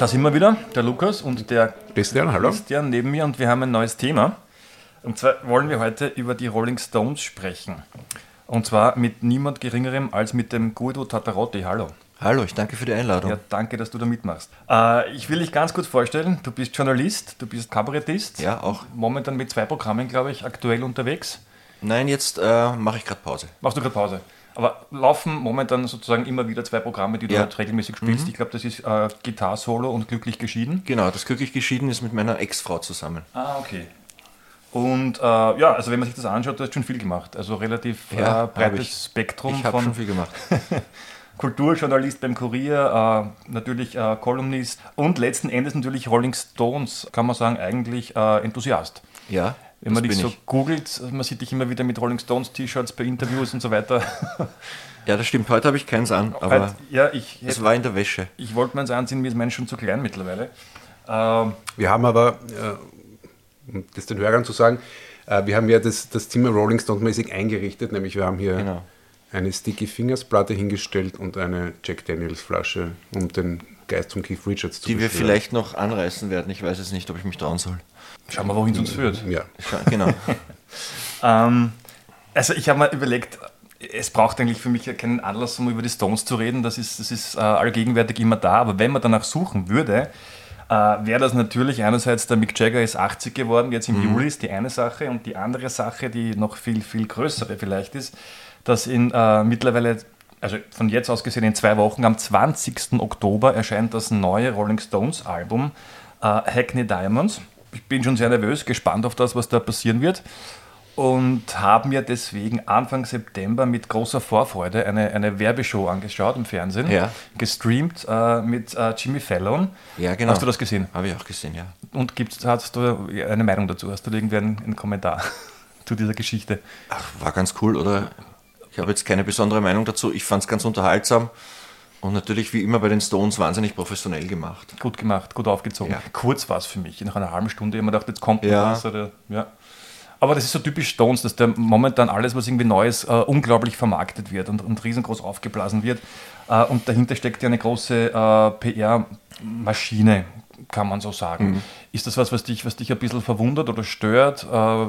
Da sind wir wieder, der Lukas und der Christian, hallo. Christian neben mir und wir haben ein neues Thema. Und zwar wollen wir heute über die Rolling Stones sprechen. Und zwar mit niemand Geringerem als mit dem Guido Tatarotti. Hallo. Hallo, ich danke für die Einladung. Ja, danke, dass du da mitmachst. Äh, ich will dich ganz kurz vorstellen. Du bist Journalist, du bist Kabarettist. Ja, auch. Momentan mit zwei Programmen, glaube ich, aktuell unterwegs. Nein, jetzt äh, mache ich gerade Pause. Machst du gerade Pause? Aber laufen momentan sozusagen immer wieder zwei Programme, die du Ja. halt regelmäßig spielst. Ich glaube, das ist äh, Gitarre-Solo und Glücklich geschieden. Genau, das glücklich geschieden ist mit meiner Ex-Frau zusammen. Ah, okay. Und äh, ja, also wenn man sich das anschaut, du hast schon viel gemacht. Also relativ Ja, äh, breites ich. Spektrum Ich habe schon viel gemacht. Kulturjournalist beim Kurier, äh, natürlich äh, Kolumnist und letzten Endes natürlich Rolling Stones, kann man sagen, eigentlich äh, Enthusiast. Ja, Wenn man das dich so ich. googelt, man sieht dich immer wieder mit Rolling Stones T-Shirts bei Interviews und so weiter. Ja, das stimmt. Heute habe ich keins an, aber Halt, ja, ich, es war in der Wäsche. ich wollte mir eins anziehen, mir ist mein schon zu klein mittlerweile. Ähm, Wir haben aber, äh, um das den Hörern zu sagen, äh, wir haben ja das, das Zimmer Rolling Stones mäßig eingerichtet, nämlich wir haben hier Genau. eine Sticky Fingers Platte hingestellt und eine Jack Daniels Flasche, um den Geist von Keith Richards zu Die wir beschwören. vielleicht noch anreißen werden. Ich weiß jetzt nicht, ob ich mich trauen soll. Schauen wir, wohin es uns führt. Ja. Genau. Ähm, also ich habe mir überlegt, es braucht eigentlich für mich keinen Anlass, um über die Stones zu reden. Das ist, das ist äh, allgegenwärtig immer da. Aber wenn man danach suchen würde, äh, wäre das natürlich einerseits, der Mick Jagger ist 80 geworden, jetzt im Juli ist die eine Sache. Und die andere Sache, die noch viel, viel größere vielleicht ist, dass in äh, mittlerweile, also von jetzt aus gesehen in zwei Wochen, am 20. Oktober erscheint das neue Rolling Stones Album äh, Hackney Diamonds. Ich bin schon sehr nervös, gespannt auf das, was da passieren wird und haben mir deswegen Anfang September mit großer Vorfreude eine, eine Werbeshow angeschaut im Fernsehen, Ja. gestreamt äh, mit äh, Jimmy Fallon. Ja, genau. Hast du das gesehen? Habe ich auch gesehen, ja. Und gibt's, hast du eine Meinung dazu? Hast du irgendwie einen, einen Kommentar zu dieser Geschichte? Ach, war ganz cool, oder? Ich habe jetzt keine besondere Meinung dazu. Ich fand es ganz unterhaltsam und natürlich wie immer bei den Stones wahnsinnig professionell gemacht. Gut gemacht, gut aufgezogen. Ja. Kurz war es für mich. Nach einer halben Stunde immer gedacht, jetzt kommt Ja. was. Oder, ja. Aber das ist so typisch Stones, dass der momentan alles, was irgendwie Neues, äh, unglaublich vermarktet wird und, und riesengroß aufgeblasen wird. Äh, und dahinter steckt ja eine große äh, PR-Maschine, kann man so sagen. Mhm. Ist das was, was dich, was dich ein bisschen verwundert oder stört? Äh,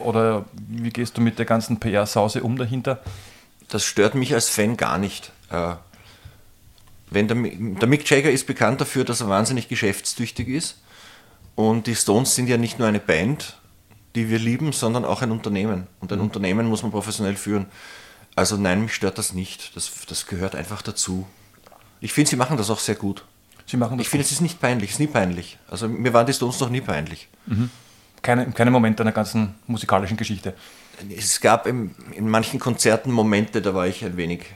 oder wie gehst du mit der ganzen PR-Sause um dahinter? Das stört mich als Fan gar nicht. Wenn der, der Mick Jagger ist bekannt dafür, dass er wahnsinnig geschäftstüchtig ist. Und die Stones sind ja nicht nur eine Band, die wir lieben, sondern auch ein Unternehmen. Und ein Unternehmen muss man professionell führen. Also nein, mich stört das nicht. Das, das gehört einfach dazu. Ich finde, sie machen das auch sehr gut. Sie machen das Ich finde, es ist nicht peinlich, es ist nie peinlich. Also mir waren die Stones noch nie peinlich. keine, keine Momente einer ganzen musikalischen Geschichte. Es gab im, in manchen Konzerten Momente, da war ich ein wenig,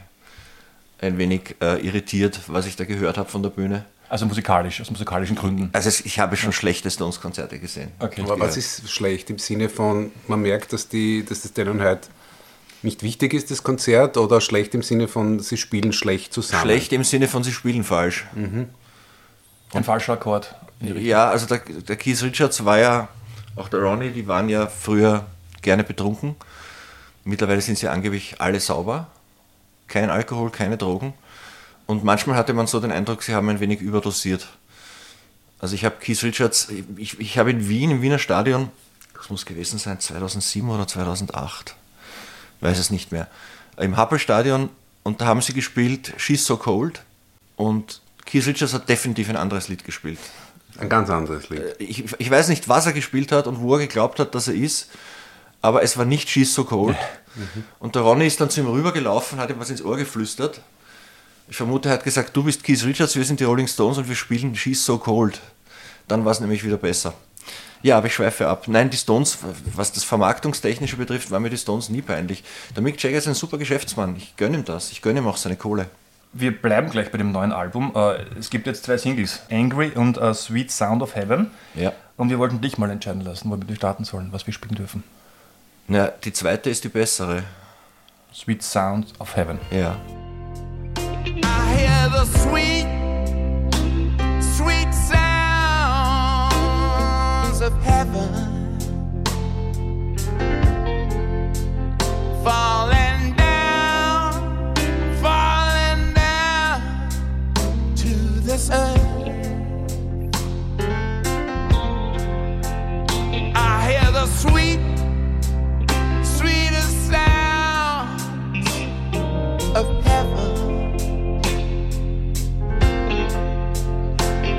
ein wenig äh, irritiert, was ich da gehört habe von der Bühne. Also musikalisch, aus musikalischen Gründen. Also es, ich habe schon schlechte Stones-Konzerte gesehen. Okay. Aber was ist schlecht im Sinne von, man merkt, dass, die, dass das denen halt nicht wichtig ist, das Konzert, oder schlecht im Sinne von, sie spielen schlecht zusammen? Schlecht im Sinne von, sie spielen falsch. Ein falscher Akkord. Ja, also der, der Keith Richards war ja, auch der Ronnie, die waren ja früher gerne betrunken. Mittlerweile sind sie angeblich alle sauber. Kein Alkohol, keine Drogen. Und manchmal hatte man so den Eindruck, sie haben ein wenig überdosiert. Also ich habe Keith Richards, ich, ich habe in Wien, im Wiener Stadion, das muss gewesen sein, 2007 oder 2008, weiß es nicht mehr, im Happel-Stadion und da haben sie gespielt She's So Cold und Keith Richards hat definitiv ein anderes Lied gespielt. Ein ganz anderes Lied. Ich, ich weiß nicht, was er gespielt hat und wo er geglaubt hat, dass er ist, aber es war nicht She's So Cold. Und der Ronny ist dann zu ihm rübergelaufen, hat ihm was ins Ohr geflüstert. Ich vermute, er hat gesagt, du bist Keith Richards, wir sind die Rolling Stones und wir spielen She's So Cold. Dann war es nämlich wieder besser. Ja, aber ich schweife ab. Nein, die Stones, was das Vermarktungstechnische betrifft, war mir die Stones nie peinlich. Der Mick Jagger ist ein super Geschäftsmann. Ich gönne ihm das. Ich gönne ihm auch seine Kohle. Wir bleiben gleich bei dem neuen Album. Äh, Es gibt jetzt zwei Singles, Angry und äh, Sweet Sound of Heaven. Ja. Und wir wollten dich mal entscheiden lassen, wo wir starten sollen, was wir spielen dürfen. Na, die zweite ist die bessere. Sweet Sound of Heaven. Ja. I hear the sweet, sweet sounds of heaven falling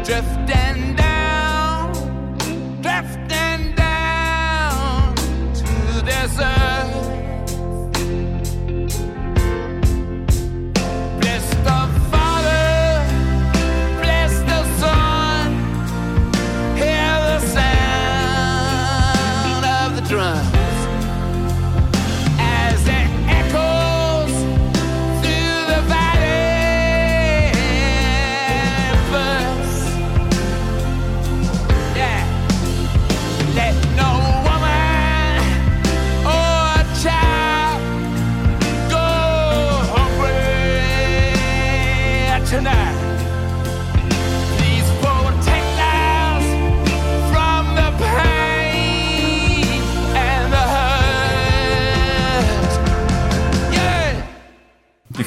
drift down.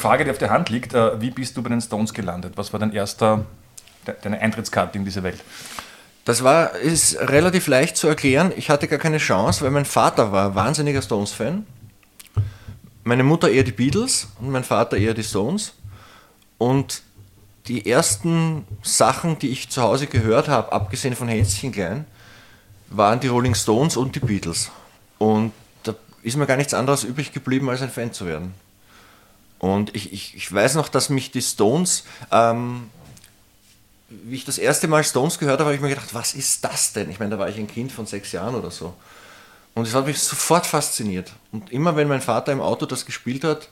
Frage, die auf der Hand liegt, äh, wie bist du bei den Stones gelandet? Was war dein erster, de- deine Eintrittskarte in diese Welt? Das war, ist relativ leicht zu erklären. Ich hatte gar keine Chance, weil mein Vater war wahnsinniger Stones-Fan. Meine Mutter eher die Beatles und mein Vater eher die Stones. Und die ersten Sachen, die ich zu Hause gehört habe, abgesehen von Hänschen Klein, waren die Rolling Stones und die Beatles. Und da ist mir gar nichts anderes übrig geblieben, als ein Fan zu werden. Und ich, ich, ich weiß noch, dass mich die Stones ähm, wie ich das erste Mal Stones gehört habe, habe ich mir gedacht, was ist das denn? Ich meine, da war ich ein Kind von sechs Jahren oder so. Und es hat mich sofort fasziniert. Und immer wenn mein Vater im Auto das gespielt hat,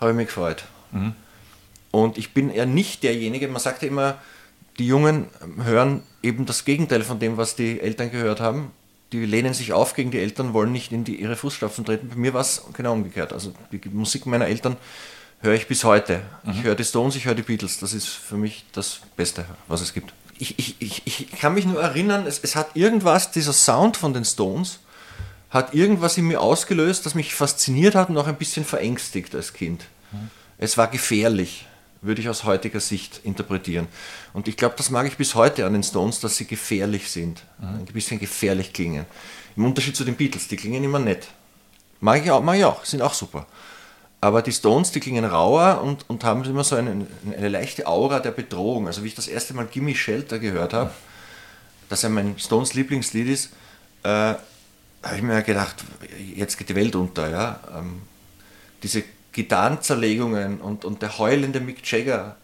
habe ich mich gefreut. Und ich bin ja nicht derjenige, man sagt ja immer, die Jungen hören eben das Gegenteil von dem, was die Eltern gehört haben. Die lehnen sich auf gegen die Eltern, wollen nicht in die, ihre Fußstapfen treten. Bei mir war es genau umgekehrt. Also die Musik meiner Eltern höre ich bis heute. Ich höre die Stones, ich höre die Beatles. Das ist für mich das Beste, was es gibt. Ich, ich, ich, ich kann mich nur erinnern, es, es hat irgendwas, dieser Sound von den Stones, hat irgendwas in mir ausgelöst, das mich fasziniert hat und auch ein bisschen verängstigt als Kind. Es war gefährlich, würde ich aus heutiger Sicht interpretieren. Und ich glaube, das mag ich bis heute an den Stones, dass sie gefährlich sind, ein bisschen gefährlich klingen. Im Unterschied zu den Beatles, die klingen immer nett. Mag ich auch, mag ich auch sind auch super. Aber die Stones, die klingen rauer und, und haben immer so eine, eine leichte Aura der Bedrohung. Also wie ich das erste Mal Gimme Shelter gehört habe, das ja mein Stones Lieblingslied ist, äh, habe ich mir gedacht, jetzt geht die Welt unter. Ja? Ähm, diese Gitarrenzerlegungen und, und der heulende Mick Jagger,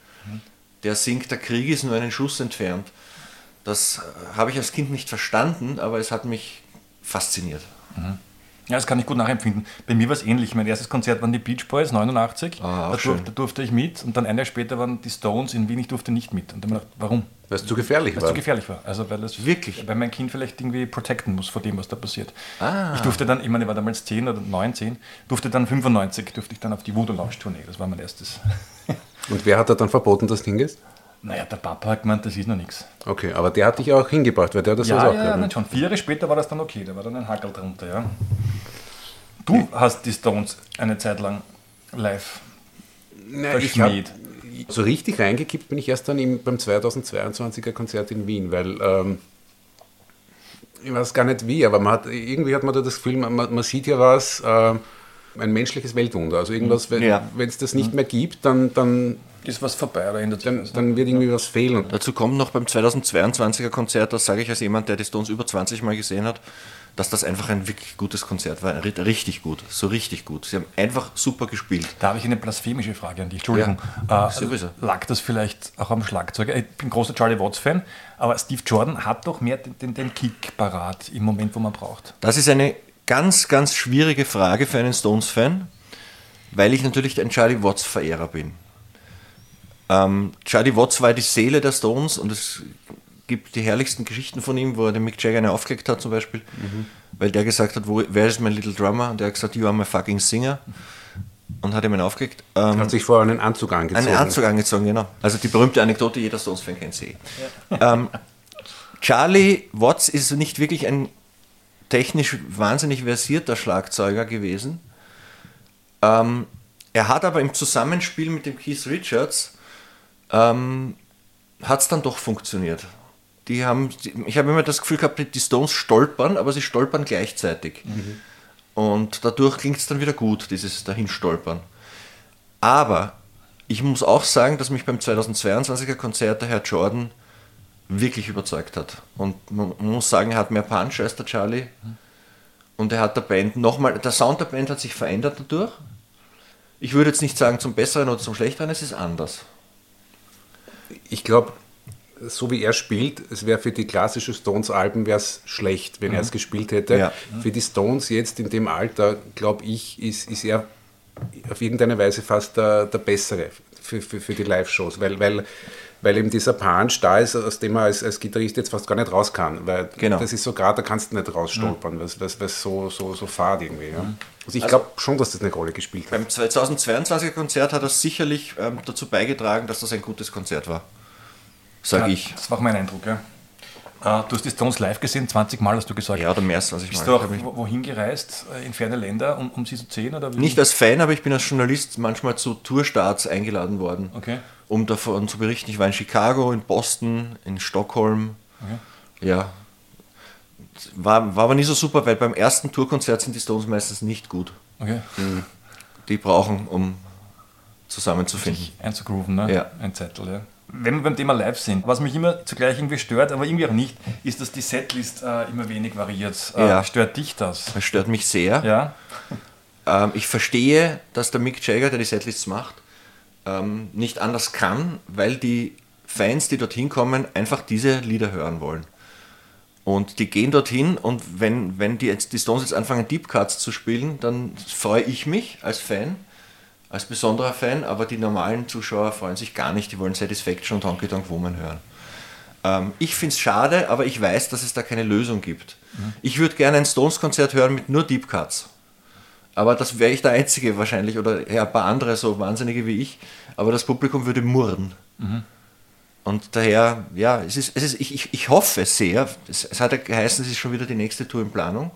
der singt, der Krieg ist nur einen Schuss entfernt. Das äh, habe ich als Kind nicht verstanden, aber es hat mich fasziniert. Ja, das kann ich gut nachempfinden. Bei mir war es ähnlich. Mein erstes Konzert waren die Beach Boys, 89. Ah, da, durfte, da durfte ich mit. Und dann ein Jahr später waren die Stones in Wien, ich durfte nicht mit. Und dann habe ich gedacht, warum? Weil es zu gefährlich Weil es war. zu gefährlich war. Also weil das Wirklich? Weil mein Kind vielleicht irgendwie protecten muss vor dem, was da passiert. Ah. Ich durfte dann, ich meine, ich war damals 10 oder 9, 10, durfte dann 95, durfte ich dann auf die Voodoo Lounge Tournee. Das war mein erstes. Und wer hat da dann verboten, dass du hingehst? Naja, der Papa hat gemeint, das ist noch nichts. Okay, aber der hat dich auch hingebracht, weil der hat das Ja, auch ja, gehört, ja, ne? nein, schon. Vier Jahre später war das dann okay, da war dann ein Hackel drunter, ja. Du hast die Stones eine Zeit lang live Nein, ich hab, verschmäht. so richtig reingekippt bin ich erst dann im, beim 2022er Konzert in Wien, weil ähm, ich weiß gar nicht wie, aber man hat, irgendwie hat man da das Gefühl, man, man sieht ja was, äh, ein menschliches Weltwunder. Also irgendwas, wenn Ja. es das nicht mehr gibt, dann, dann, Ist was vorbei, da ändert sich dann, was. dann wird irgendwie was fehlen. Dazu kommt noch beim 2022er Konzert, das sage ich als jemand, der die Stones über 20 Mal gesehen hat, dass das einfach ein wirklich gutes Konzert war. Ri- Richtig gut, so richtig gut. Sie haben einfach super gespielt. Da habe ich eine blasphemische Frage an dich. Entschuldigung. Äh, Sowieso. lag das vielleicht auch am Schlagzeug? Ich bin großer Charlie Watts-Fan, aber Steve Jordan hat doch mehr den, den, den Kick parat im Moment, wo man braucht. Das ist eine ganz, ganz schwierige Frage für einen Stones-Fan, weil ich natürlich ein Charlie Watts-Verehrer bin. Ähm, Charlie Watts war die Seele der Stones und es gibt die herrlichsten Geschichten von ihm, wo er den Mick Jagger eine aufgelegt hat zum Beispiel, weil der gesagt hat, wo, wer ist mein Little Drummer? Und der hat gesagt, you are my fucking singer und hat ihm einen aufgelegt. Ähm, Hat sich vorher einen Anzug angezogen. einen Anzug angezogen, genau. Also die berühmte Anekdote, jeder Stones-Fan kennt sie. Ähm, Charlie Watts ist nicht wirklich ein technisch wahnsinnig versierter Schlagzeuger gewesen. Ähm, er hat aber im Zusammenspiel mit dem Keith Richards ähm, hat es dann doch funktioniert. Die haben, ich habe immer das Gefühl gehabt, die Stones stolpern, aber sie stolpern gleichzeitig. Und dadurch klingt es dann wieder gut, dieses Dahinstolpern. Aber ich muss auch sagen, dass mich beim 2022er Konzert der Herr Jordan wirklich überzeugt hat. Und man man muss sagen, er hat mehr Punch als der Charlie. Und er hat der Band nochmal, der Sound der Band hat sich verändert dadurch. Ich würde jetzt nicht sagen zum Besseren oder zum Schlechteren, es ist anders. Ich glaube, so wie er spielt, es wäre für die klassische Stones-Alben wäre es schlecht, wenn er es gespielt hätte. Ja. Für die Stones jetzt in dem Alter, glaube ich, ist, ist er auf irgendeine Weise fast der, der Bessere für, für, für die Live-Shows, weil, weil, weil eben dieser Punch da ist, aus dem er als, als Gitarrist jetzt fast gar nicht raus kann, weil Genau. das ist so gerade, da kannst du nicht rausstolpern, weil es so, so, so fad irgendwie. Ja. Also ich glaube schon, dass das eine Rolle gespielt hat. Beim 2022er Konzert hat er sicherlich ähm, dazu beigetragen, dass das ein gutes Konzert war. Sag Ja, ich. Das war auch mein Eindruck, ja. Äh, du hast die Stones live gesehen, 20 Mal hast du gesagt. Ja, oder mehr als 20 Mal. Bist du auch Ich wo- wohin gereist, äh, in ferne Länder, um, um sie zu sehen? Oder wie? Nicht als Fan, aber ich bin als Journalist manchmal zu Tourstarts eingeladen worden, Okay. Um davon zu berichten. Ich war in Chicago, in Boston, in Stockholm. Ja. War, war aber nie so super, weil beim ersten Tourkonzert sind die Stones meistens nicht gut. Okay. Die brauchen, um zusammenzufinden. Sich einzugrooven, ne? Ja. Ein Zettel, ja. Wenn wir beim Thema live sind, was mich immer zugleich irgendwie stört, aber irgendwie auch nicht, ist, dass die Setlist äh, immer wenig variiert. Äh, Ja. Stört dich das? Das stört mich sehr. Ja. Ähm, ich verstehe, dass der Mick Jagger, der die Setlists macht, ähm, nicht anders kann, weil die Fans, die dorthin kommen, einfach diese Lieder hören wollen. Und die gehen dorthin und wenn, wenn die, jetzt, die Stones jetzt anfangen, Deep Cuts zu spielen, dann freue ich mich als Fan, als besonderer Fan, aber die normalen Zuschauer freuen sich gar nicht, die wollen Satisfaction und Honky Tonk Woman hören. Ähm, ich finde es schade, aber ich weiß, dass es da keine Lösung gibt. Ich würde gerne ein Stones-Konzert hören mit nur Deep Cuts. Aber das wäre ich der Einzige wahrscheinlich oder ja, ein paar andere so Wahnsinnige wie ich. Aber das Publikum würde murren. Und daher, ja, es ist, es ist, ich, ich, ich hoffe sehr, es, es hat ja geheißen, es ist schon wieder die nächste Tour in Planung.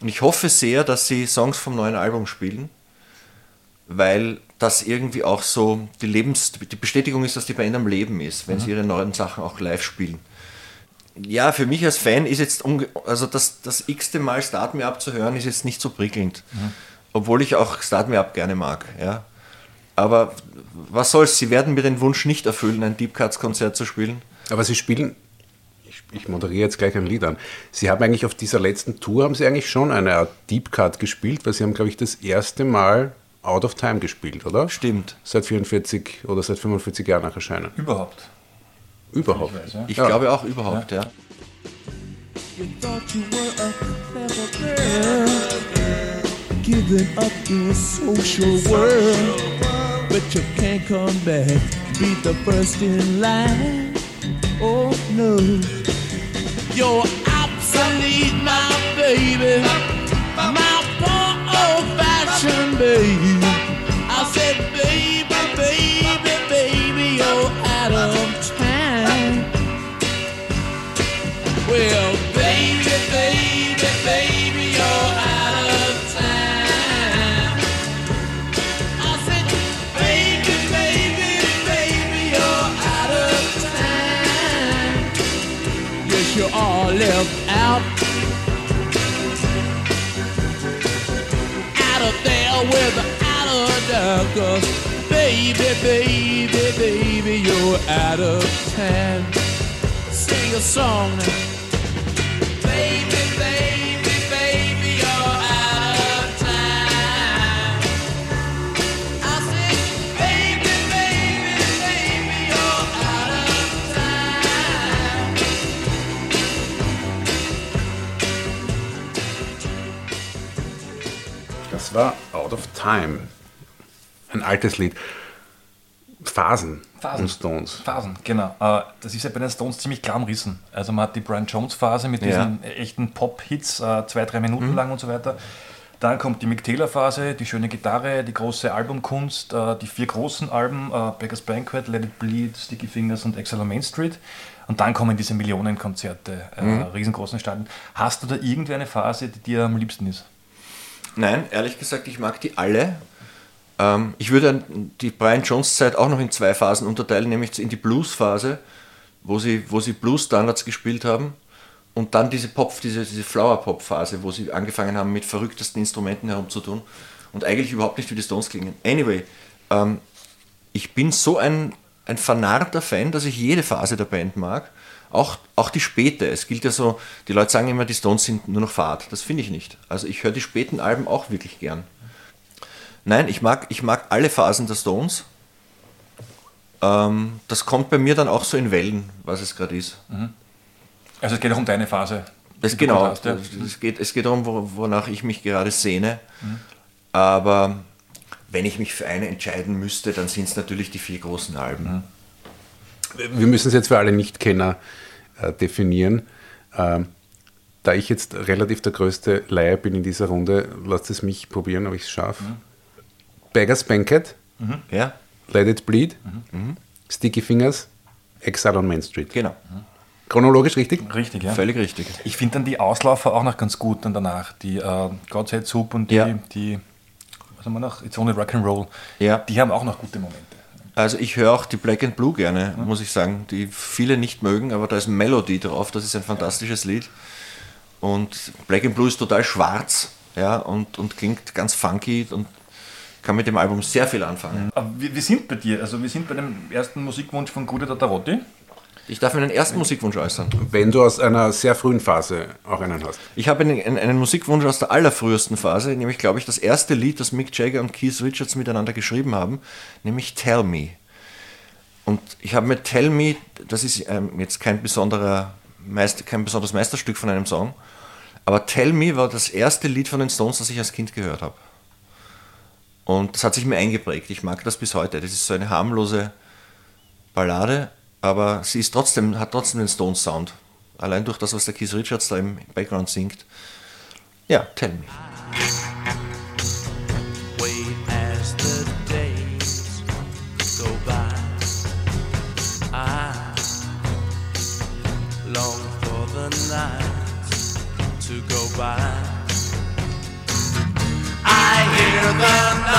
Und ich hoffe sehr, dass sie Songs vom neuen Album spielen, weil das irgendwie auch so die Lebens, die Bestätigung ist, dass die Band am Leben ist, wenn sie ihre neuen Sachen auch live spielen. Ja, für mich als Fan ist jetzt, also das, das x-te Mal Start Me Up zu hören, ist jetzt nicht so prickelnd. Obwohl ich auch Start Me Up gerne mag, ja. Aber was soll's, sie werden mir den Wunsch nicht erfüllen, ein Deep Cuts Konzert zu spielen. Aber Sie spielen, ich, ich moderiere jetzt gleich ein Lied an. Sie haben eigentlich auf dieser letzten Tour, haben Sie eigentlich schon eine Art Deep Cut gespielt, weil Sie haben, glaube ich, das erste Mal Out of Time gespielt, oder? Stimmt. Seit 44 oder seit 45 Jahren nach Erscheinen. Überhaupt. Überhaupt. Ich weiß, ja. Ich Ja. glaube auch überhaupt, ja. You thought you were a clever girl, giving up your social world, but you can't come back, be the first in line. Oh no, you're obsolete, my baby, my poor old-fashioned baby. Cause baby, baby, baby, you're out of town Sing a song. Baby, baby, baby, you're out of I said, baby, baby, baby, you're out of Das war Out of Time. Ein altes Lied. Phasen, Phasen. und Stones. Phasen, genau. Äh, Das ist ja bei den Stones ziemlich klar umrissen. Also man hat die Brian Jones Phase mit Ja. diesen echten Pop-Hits, äh, zwei, drei Minuten lang und so weiter. Dann kommt die Mick Taylor Phase, die schöne Gitarre, die große Albumkunst, äh, die vier großen Alben, Beggars Banquet, Let It Bleed, Sticky Fingers und Exile on Main Street. Und dann kommen diese Millionenkonzerte, äh, riesengroßen Stadien. Hast du da irgendwie eine Phase, die dir am liebsten ist? Nein, ehrlich gesagt, ich mag die alle. Ähm, ich würde die Brian Jones Zeit auch noch in zwei Phasen unterteilen, nämlich in die Blues-Phase, wo sie, wo sie Blues-Standards gespielt haben, und dann diese Pop, diese, diese Flower-Pop-Phase, wo sie angefangen haben, mit verrücktesten Instrumenten herumzutun und eigentlich überhaupt nicht wie die Stones klingen. Anyway, ähm, ich bin so ein, ein vernarrter Fan, dass ich jede Phase der Band mag. Auch, auch die späte. Es gilt ja so, die Leute sagen immer, die Stones sind nur noch Fahrt. Das finde ich nicht. Also ich höre die späten Alben auch wirklich gern. Nein, ich mag, ich mag alle Phasen der Stones. Ähm, das kommt bei mir dann auch so in Wellen, was es gerade ist. Also es geht auch um deine Phase. Das genau. hast, ja. Es geht, es geht darum, wo, wonach ich mich gerade sehne. Aber wenn ich mich für eine entscheiden müsste, dann sind es natürlich die vier großen Alben. Wir müssen es jetzt für alle Nichtkenner äh, definieren. Ähm, da ich jetzt relativ der größte Laie bin in dieser Runde, lasst es mich probieren, ob ich es schaffe. Beggars Banquet, Ja, Let It Bleed, Sticky Fingers, Exile on Main Street. genau. Chronologisch richtig? Richtig, ja. Völlig richtig. Ich finde dann die Auslaufer auch noch ganz gut dann danach. Die äh, God Save Soup und die, Ja. die, was haben wir noch? It's Only Rock'n'Roll. Ja. Die haben auch noch gute Momente. Also ich höre auch die Black and Blue gerne, muss ich sagen, die viele nicht mögen, aber da ist Melody drauf, das ist ein fantastisches Lied. Und Black and Blue ist total schwarz, ja, und, und klingt ganz funky und kann mit dem Album sehr viel anfangen. Aber wir, wir sind bei dir, also wir sind bei dem ersten Musikwunsch von Gude Tatarotti. Ich darf meinen ersten Musikwunsch äußern. Wenn du aus einer sehr frühen Phase auch einen hast. Ich habe einen, einen, einen Musikwunsch aus der allerfrühesten Phase, nämlich, glaube ich, das erste Lied, das Mick Jagger und Keith Richards miteinander geschrieben haben, nämlich Tell Me. Und ich habe mit Tell Me, das ist ähm, jetzt kein, besonderer Meister, kein besonderes Meisterstück von einem Song, aber Tell Me war das erste Lied von den Stones, das ich als Kind gehört habe. Und das hat sich mir eingeprägt. Ich mag das bis heute. Das ist so eine harmlose Ballade, aber sie ist trotzdem, hat trotzdem den Stones-Sound. Allein durch das, was der Keith Richards da im Background singt. Ja, tell me.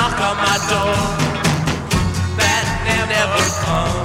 Knock on my door that never comes.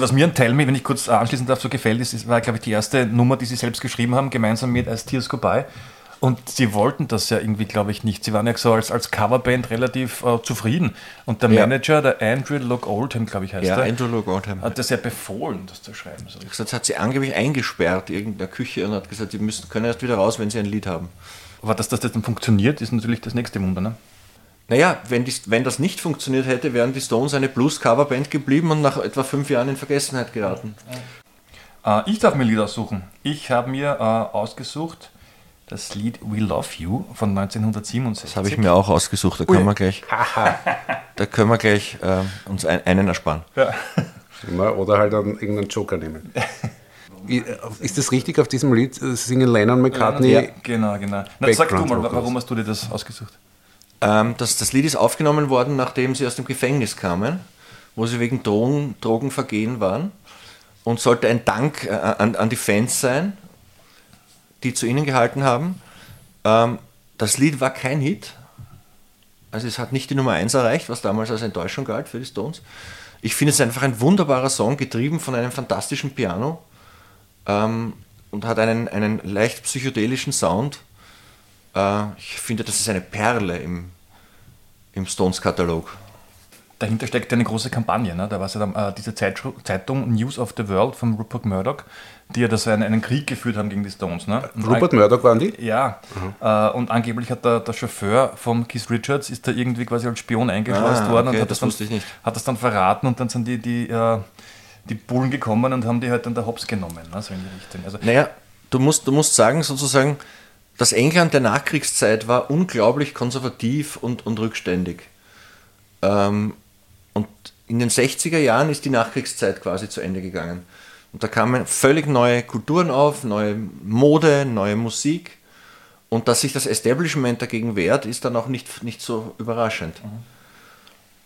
Also was mir Tell Me, wenn ich kurz anschließen darf, so gefällt, ist, war, glaube ich, die erste Nummer, die sie selbst geschrieben haben, gemeinsam mit As Tears Go By. Und sie wollten das ja irgendwie, glaube ich, nicht. Sie waren ja so als, als Coverband relativ äh, zufrieden. Und der Ja. Manager, der Andrew Lock Oldham, glaube ich, heißt Ja, er, Andrew Look Oldham. hat das ja befohlen, das zu schreiben. So. Das hat sie angeblich eingesperrt in irgendeiner Küche und hat gesagt, die müssen, können erst wieder raus, wenn sie ein Lied haben. Aber dass das dann funktioniert, ist natürlich das nächste Wunder. Ne? Naja, wenn, die, wenn das nicht funktioniert hätte, wären die Stones eine Blues-Coverband geblieben und nach etwa fünf Jahren in Vergessenheit geraten. Äh, ich darf mir Lied aussuchen. Ich habe mir äh, ausgesucht das Lied We Love You von 1967. Das habe ich mir auch ausgesucht, da können wir gleich, da können wir gleich äh, uns ein, einen ersparen. Immer, Oder halt dann irgendeinen Joker nehmen. Wie- Ist das richtig? Auf diesem Lied äh, singen Lennon und McCartney. Ja, genau, genau. Na, sag du mal, warum hast du dir das ausgesucht? Ähm, das, das Lied ist aufgenommen worden, nachdem sie aus dem Gefängnis kamen, wo sie wegen Drogen, Drogenvergehen waren und sollte ein Dank äh, an, an die Fans sein, die zu ihnen gehalten haben. Ähm, das Lied war kein Hit, also es hat nicht die Nummer 1 erreicht, was damals als Enttäuschung galt für die Stones. Ich finde es einfach ein wunderbarer Song, getrieben von einem fantastischen Piano ähm, und hat einen, einen leicht psychedelischen Sound. Äh, ich finde, das ist eine Perle im, im Stones-Katalog. Dahinter steckt ja eine große Kampagne. Ne? Da war es ja dann, äh, diese Zeitschru- Zeitung News of the World von Rupert Murdoch, die ja das einen, einen Krieg geführt haben gegen die Stones. Ne? Rupert Murdoch waren die? Ja, äh, und angeblich hat der, der Chauffeur von Keith Richards ist da irgendwie quasi als Spion eingeschleust Ah, worden okay, und hat das das, dann, wusste ich nicht. hat das dann verraten und dann sind die, die, äh, die Bullen gekommen und haben die halt dann der Hops genommen, ne? so in die Richtung. Also, Naja, du musst, du musst sagen, sozusagen, das England der Nachkriegszeit war unglaublich konservativ und, und rückständig. Ähm, und in den 60er Jahren ist die Nachkriegszeit quasi zu Ende gegangen. Und da kamen völlig neue Kulturen auf, neue Mode, neue Musik. Und dass sich das Establishment dagegen wehrt, ist dann auch nicht, nicht so überraschend.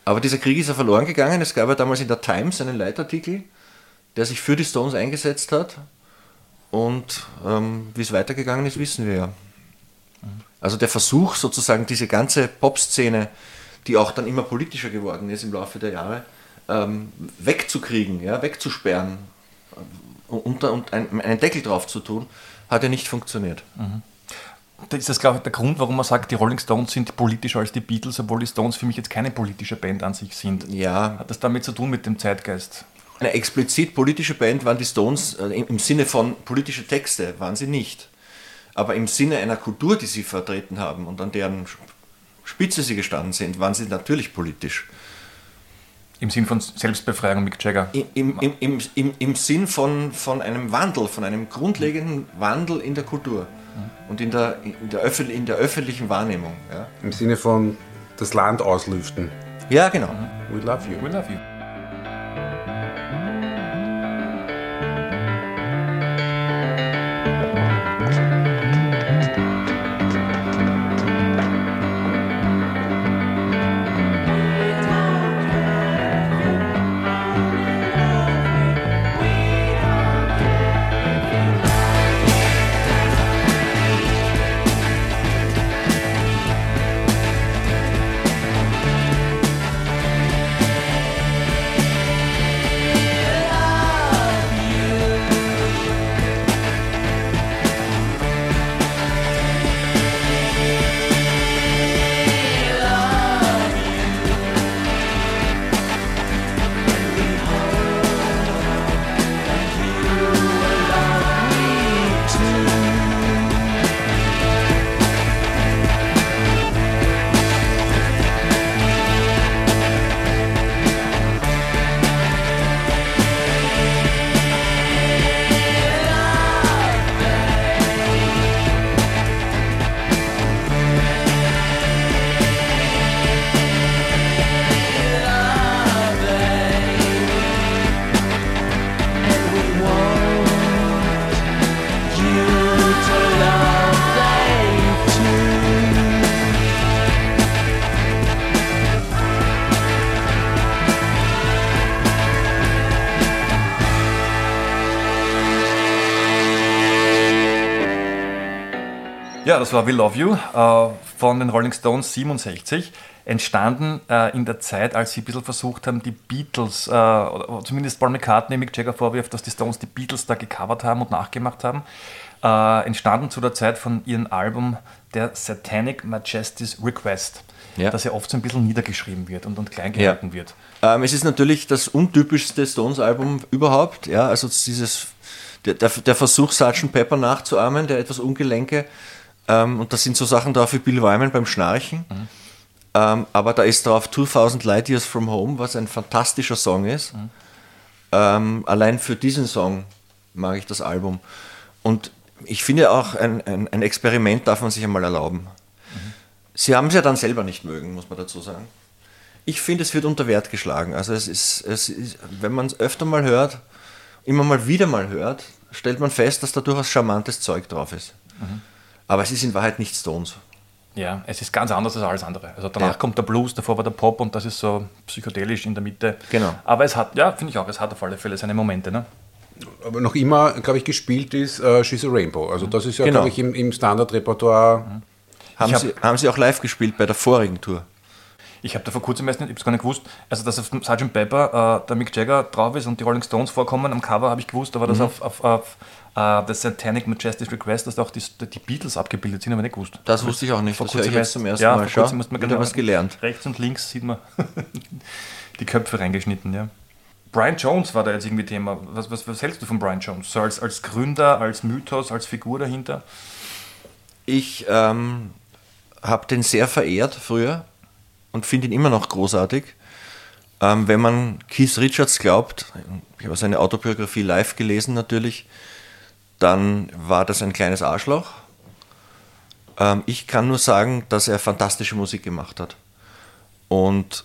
Aber dieser Krieg ist ja verloren gegangen. Es gab ja damals in der Times einen Leitartikel, der sich für die Stones eingesetzt hat. Und ähm, wie es weitergegangen ist, wissen wir ja. Also der Versuch, sozusagen diese ganze Pop-Szene, die auch dann immer politischer geworden ist im Laufe der Jahre, ähm, wegzukriegen, ja, wegzusperren ähm, und, und ein, einen Deckel drauf zu tun, hat ja nicht funktioniert. Da ist das, glaube ich, der Grund, warum man sagt, die Rolling Stones sind politischer als die Beatles, obwohl die Stones für mich jetzt keine politische Band an sich sind. Ja, Hat das damit zu tun mit dem Zeitgeist? eine explizit politische Band waren die Stones, äh, im, im Sinne von politische Texte waren sie nicht. Aber im Sinne einer Kultur, die sie vertreten haben und an deren Spitze sie gestanden sind, waren sie natürlich politisch. Im Sinn von Selbstbefreiung, Mick Jagger. Im, im, im, im, im, Sinn von, von einem Wandel, von einem grundlegenden Wandel in der Kultur und in der, in der, öffentlich, in der öffentlichen Wahrnehmung. Ja, Im Sinne von das Land auslüften. ja genau. We love you. We love you. Ja, das war We Love You äh, von den Rolling Stones 67. Entstanden äh, in der Zeit, als sie ein bisschen versucht haben, die Beatles, äh, oder, zumindest Paul McCartney, Mick Jagger vorwirft, dass die Stones die Beatles da gecovert haben und nachgemacht haben. Äh, entstanden zu der Zeit von ihrem Album der Satanic Majesty's Request, Ja. das ja oft so ein bisschen niedergeschrieben wird und, und klein gehalten wird. Ähm, es ist natürlich das untypischste Stones-Album überhaupt. Ja, also dieses, der, der, der Versuch, Sgt. Pepper nachzuahmen, der etwas Ungelenke. Ähm, und da sind so Sachen drauf wie Bill Wyman beim Schnarchen. Ähm, aber da ist drauf 2000 Light Years from Home, was ein fantastischer Song ist. Ähm, allein für diesen Song mag ich das Album. Und ich finde auch, ein, ein, ein Experiment darf man sich einmal erlauben. Sie haben es ja dann selber nicht mögen, muss man dazu sagen. Ich finde, es wird unter Wert geschlagen. Also es ist, es ist wenn man es öfter mal hört, immer mal wieder mal hört, stellt man fest, dass da durchaus charmantes Zeug drauf ist. Aber es ist in Wahrheit nicht Stones. Ja, es ist ganz anders als alles andere. Also danach Ja. kommt der Blues, davor war der Pop und das ist so psychedelisch in der Mitte. Genau. Aber es hat, ja, finde ich auch, es hat auf alle Fälle seine Momente. Ne? Aber noch immer, glaube ich, gespielt ist äh, She's a Rainbow. Also das ist ja, Genau. glaube ich, im, im Standardrepertoire. Haben, hab- sie, haben sie auch live gespielt bei der vorigen Tour. Ich habe da vor kurzem erst nicht, ich habe es gar nicht gewusst, also dass auf dem Sgt. Pepper äh, der Mick Jagger drauf ist und die Rolling Stones vorkommen, am Cover habe ich gewusst, aber das Mhm. auf, auf, auf äh, das Satanic Majestic Request, dass da auch die, die Beatles abgebildet sind, aber nicht gewusst. Das wusste ich auch nicht. Vor Das höre ich jetzt zum ersten ja, Mal. vor kurzem wieder genau was gelernt. Rechts und links sieht man die Köpfe reingeschnitten, ja. Brian Jones war da jetzt irgendwie Thema. Was, was, was hältst du von Brian Jones? So als, als Gründer, als Mythos, als Figur dahinter? Ich ähm, habe den sehr verehrt früher und finde ihn immer noch großartig. Ähm, wenn man Keith Richards glaubt, ich habe seine Autobiografie live gelesen natürlich, dann war das ein kleines Arschloch. Ähm, ich kann nur sagen, dass er fantastische Musik gemacht hat. Und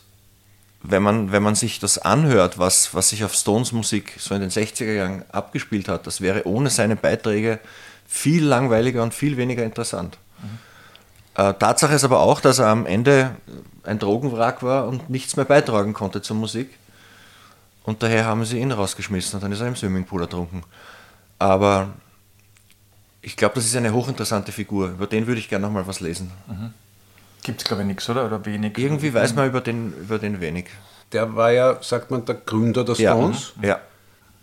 wenn man, wenn man sich das anhört, was, was sich auf Stones Musik so in den 60er Jahren abgespielt hat, das wäre ohne seine Beiträge viel langweiliger und viel weniger interessant. Äh, Tatsache ist aber auch, dass er am Ende ein Drogenwrack war und nichts mehr beitragen konnte zur Musik. Und daher haben sie ihn rausgeschmissen und dann ist er im Swimmingpool ertrunken. Aber ich glaube, das ist eine hochinteressante Figur. Über den würde ich gerne noch mal was lesen. Gibt es, glaube ich, nichts, oder? Oder wenig? Irgendwie weiß man über den, über den wenig. Der war ja, sagt man, der Gründer der Ja, Stones. ja.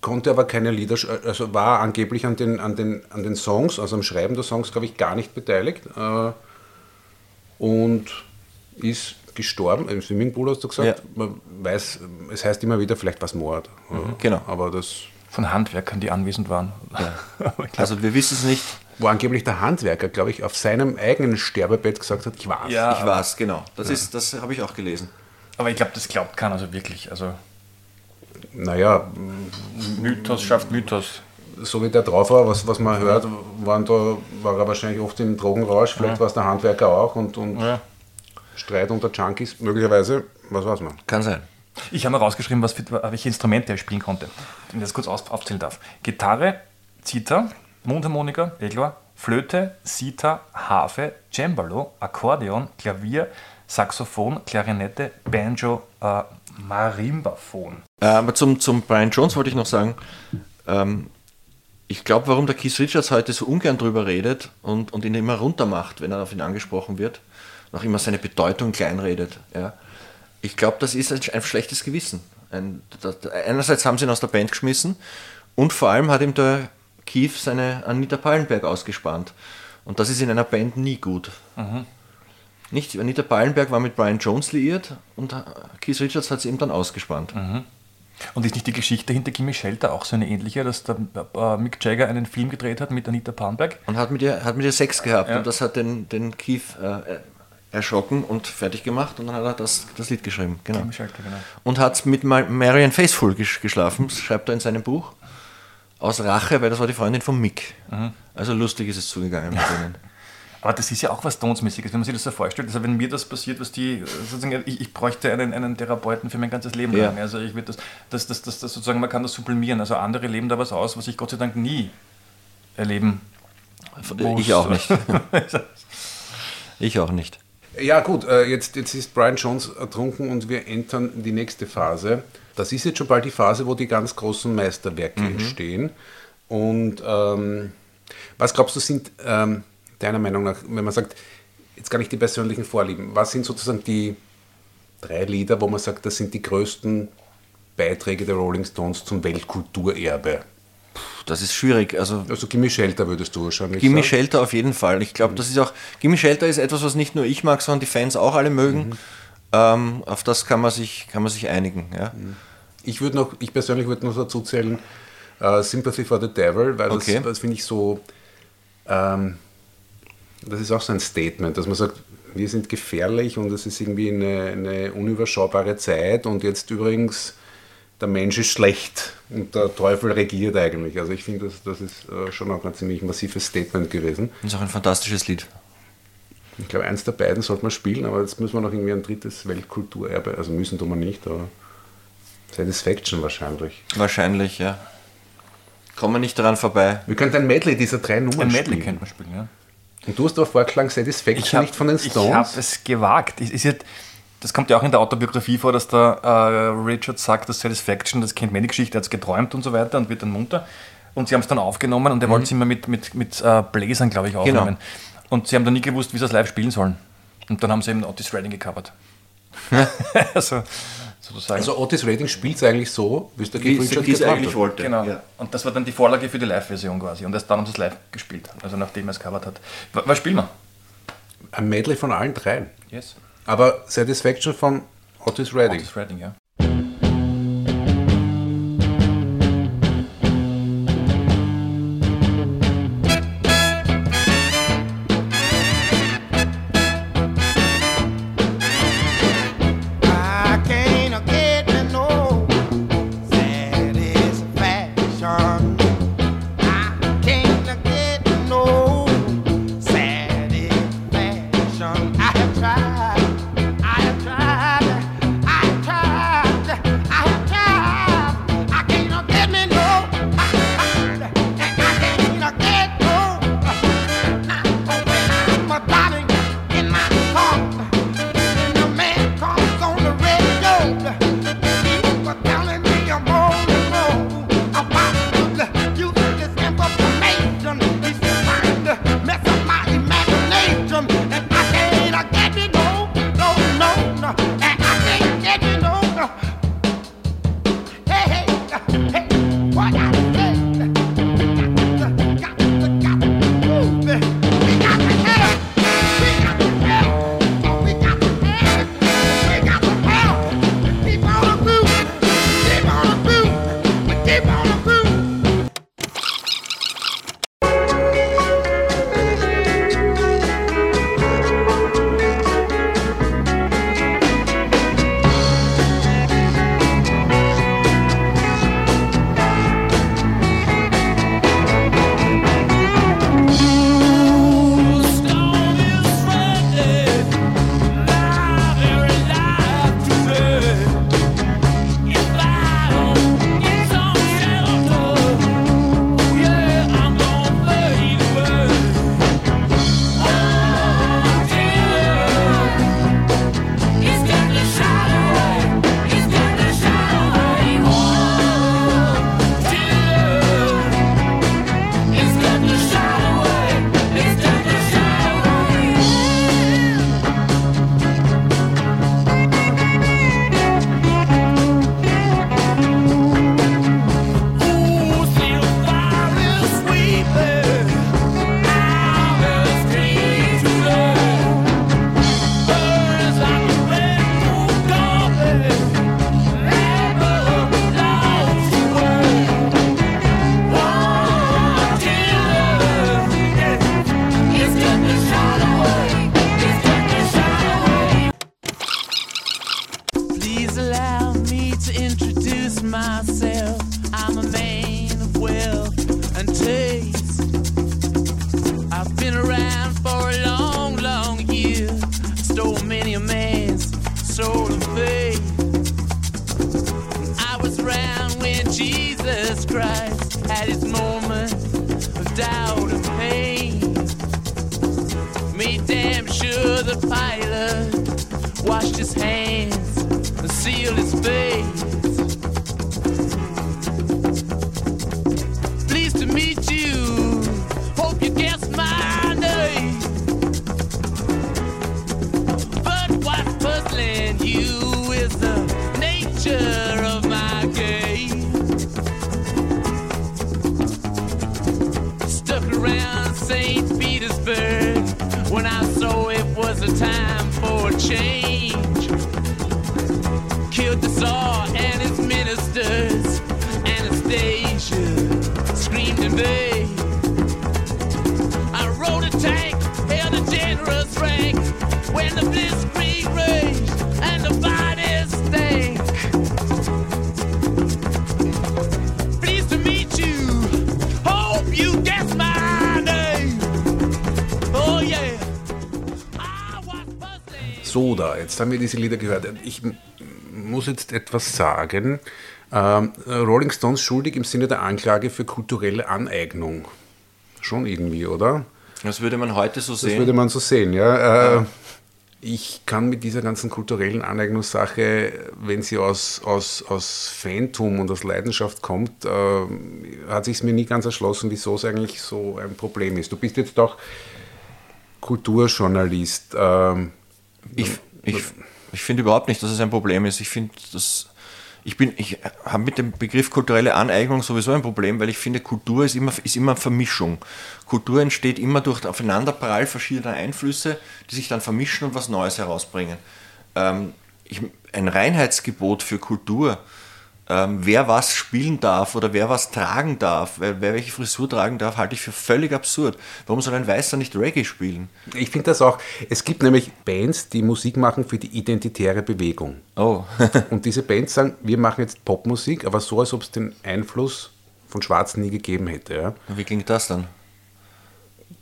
konnte aber keine Lieder, also war angeblich an den, an den, an den Songs, also am Schreiben der Songs, glaube ich, gar nicht beteiligt. Äh, und ist gestorben, im Swimmingpool hast du gesagt. Ja. Man weiß, es heißt immer wieder, vielleicht war es Mord. Äh, genau. Aber das, Von Handwerkern, die anwesend waren. Glaub- Also wir wissen es nicht. wo angeblich der Handwerker, glaube ich, auf seinem eigenen Sterbebett gesagt hat, ich war's. Ja, Ich weiß, genau. Das, ist, das habe ich auch gelesen. aber ich glaube, das glaubt keiner so wirklich. Also Naja, Mythos schafft Mythos. so wie der drauf war, was, was man hört, waren da, war er wahrscheinlich oft im Drogenrausch, vielleicht war es der Handwerker auch und, und Ja. Streit unter Junkies, möglicherweise, was weiß man. Kann sein. Ich habe mal rausgeschrieben, was für, welche Instrumente er spielen konnte. Wenn ich das kurz auf, aufzählen darf. Gitarre, Zither, Mundharmonika, klar, Flöte, Sita, Harfe, Cembalo, Akkordeon, Klavier, Saxophon, Klarinette, Banjo, äh, Marimbaphon. Äh, Aber zum, zum Brian Jones wollte ich noch sagen, ähm, ich glaube, warum der Keith Richards heute so ungern drüber redet und, und ihn immer runtermacht, wenn er auf ihn angesprochen wird, noch immer seine Bedeutung kleinredet. Ja. Ich glaube, das ist ein, ein schlechtes Gewissen. Ein, das, einerseits haben sie ihn aus der Band geschmissen und vor allem hat ihm der Keith seine Anita Pallenberg ausgespannt. Und das ist in einer Band nie gut. Nicht, Anita Pallenberg war mit Brian Jones liiert und äh, Keith Richards hat sie ihm dann ausgespannt. Und ist nicht die Geschichte hinter Gimme Shelter auch so eine ähnliche, dass der äh, Mick Jagger einen Film gedreht hat mit Anita Palmberg? Und hat mit ihr, hat mit ihr Sex gehabt Ja. und das hat den, den Keith äh, erschrocken und fertig gemacht und dann hat er das, das Lied geschrieben. Genau. Shelter, genau. Und hat mit Ma- Marian Faithfull gesch geschlafen, schreibt er in seinem Buch. Aus Rache, weil das war die Freundin von Mick. Also lustig ist es zugegangen mit denen. Aber das ist ja auch was Stones-mäßiges, wenn man sich das so vorstellt. Also wenn mir das passiert, was die, sozusagen, ich, ich bräuchte einen, einen Therapeuten für mein ganzes Leben Ja. lang. Also ich würde das, das, das, das, das sozusagen, man kann das sublimieren. Also andere leben da was aus, was ich Gott sei Dank nie erleben muss. Ich auch nicht. Ich auch nicht. Ja gut, äh, jetzt, jetzt ist Brian Jones ertrunken und wir entern die nächste Phase. Das ist jetzt schon bald die Phase, wo die ganz großen Meisterwerke entstehen. Und ähm, was glaubst du, sind ähm, deiner Meinung nach, wenn man sagt, jetzt gar nicht die persönlichen Vorlieben, was sind sozusagen die drei Lieder, wo man sagt, das sind die größten Beiträge der Rolling Stones zum Weltkulturerbe? Das ist schwierig. Also Also Gimme Shelter würdest du wahrscheinlich Gimme sagen. Shelter auf jeden Fall. Ich glaube, das ist auch. Gimme Shelter ist etwas, was nicht nur ich mag, sondern die Fans auch alle mögen. Ähm, auf das kann man sich, kann man sich einigen. Ja. Ich würde noch, ich persönlich würde noch dazu zählen, äh, Sympathy for the Devil, weil Okay. das, das finde ich so, ähm, das ist auch so ein Statement, dass man sagt, wir sind gefährlich und es ist irgendwie eine, eine unüberschaubare Zeit und jetzt übrigens der Mensch ist schlecht und der Teufel regiert eigentlich. Also ich finde, das, das ist äh, schon auch ein ziemlich massives Statement gewesen. Das ist auch ein fantastisches Lied. Ich glaube, eins der beiden sollte man spielen, aber jetzt müssen wir noch irgendwie ein drittes Weltkulturerbe, also müssen tun wir nicht, aber Satisfaction wahrscheinlich. Wahrscheinlich, ja. Kommen wir nicht daran vorbei. Wir könnten ein Medley dieser drei Nummern spielen. Ein Medley könnte man spielen, ja. Und du hast aber vorgeschlagen, Satisfaction hab, nicht von den Stones. Ich habe es gewagt. Es ist jetzt, das kommt ja auch in der Autobiografie vor, dass der äh, Richard sagt, dass Satisfaction, das kennt meine eh Geschichte, er hat es geträumt und so weiter und wird dann munter. Und sie haben es dann aufgenommen und er mhm. wollte es immer mit, mit, mit äh, Bläsern, glaube ich, genau. aufnehmen. Genau. Und sie haben dann nie gewusst, wie sie es live spielen sollen. Und dann haben sie eben Otis Redding gecovert. also, sozusagen. Also Otis Redding spielt es eigentlich so, wie es der Keith Richard es eigentlich wollte. Genau. Ja. Und das war dann die Vorlage für die Live-Version quasi. Und erst dann haben sie es live gespielt, also nachdem er es covert hat. Was spielen wir? Ein Medley von allen dreien. Yes. Aber Satisfaction von Otis Redding. Otis Redding, ja. Yoda. Jetzt haben wir diese Lieder gehört. Ich muss jetzt etwas sagen. Ähm, Rolling Stones schuldig im Sinne der Anklage für kulturelle Aneignung. Schon irgendwie, oder? Das würde man heute so sehen. Das würde man so sehen, ja. Äh, ich kann mit dieser ganzen kulturellen Aneignungssache, wenn sie aus, aus, aus Fantum und aus Leidenschaft kommt, äh, hat sich es mir nie ganz erschlossen, wieso es eigentlich so ein Problem ist. Du bist jetzt auch Kulturjournalist. Äh, ich, ich, ich finde überhaupt nicht, dass es ein Problem ist. Ich finde, dass ich bin, ich habe mit dem Begriff kulturelle Aneignung sowieso ein Problem, weil ich finde, Kultur ist immer, ist immer Vermischung. Kultur entsteht immer durch Aufeinanderprall verschiedener Einflüsse, die sich dann vermischen und was Neues herausbringen. Ähm, ich, ein Reinheitsgebot für Kultur, ähm, wer was spielen darf oder wer was tragen darf, wer, wer welche Frisur tragen darf, halte ich für völlig absurd. Warum soll ein Weißer nicht Reggae spielen? Ich finde das auch. Es gibt nämlich Bands, die Musik machen für die identitäre Bewegung. Oh, Und diese Bands sagen, wir machen jetzt Popmusik, aber so, als ob es den Einfluss von Schwarzen nie gegeben hätte. Ja? wie klingt das dann?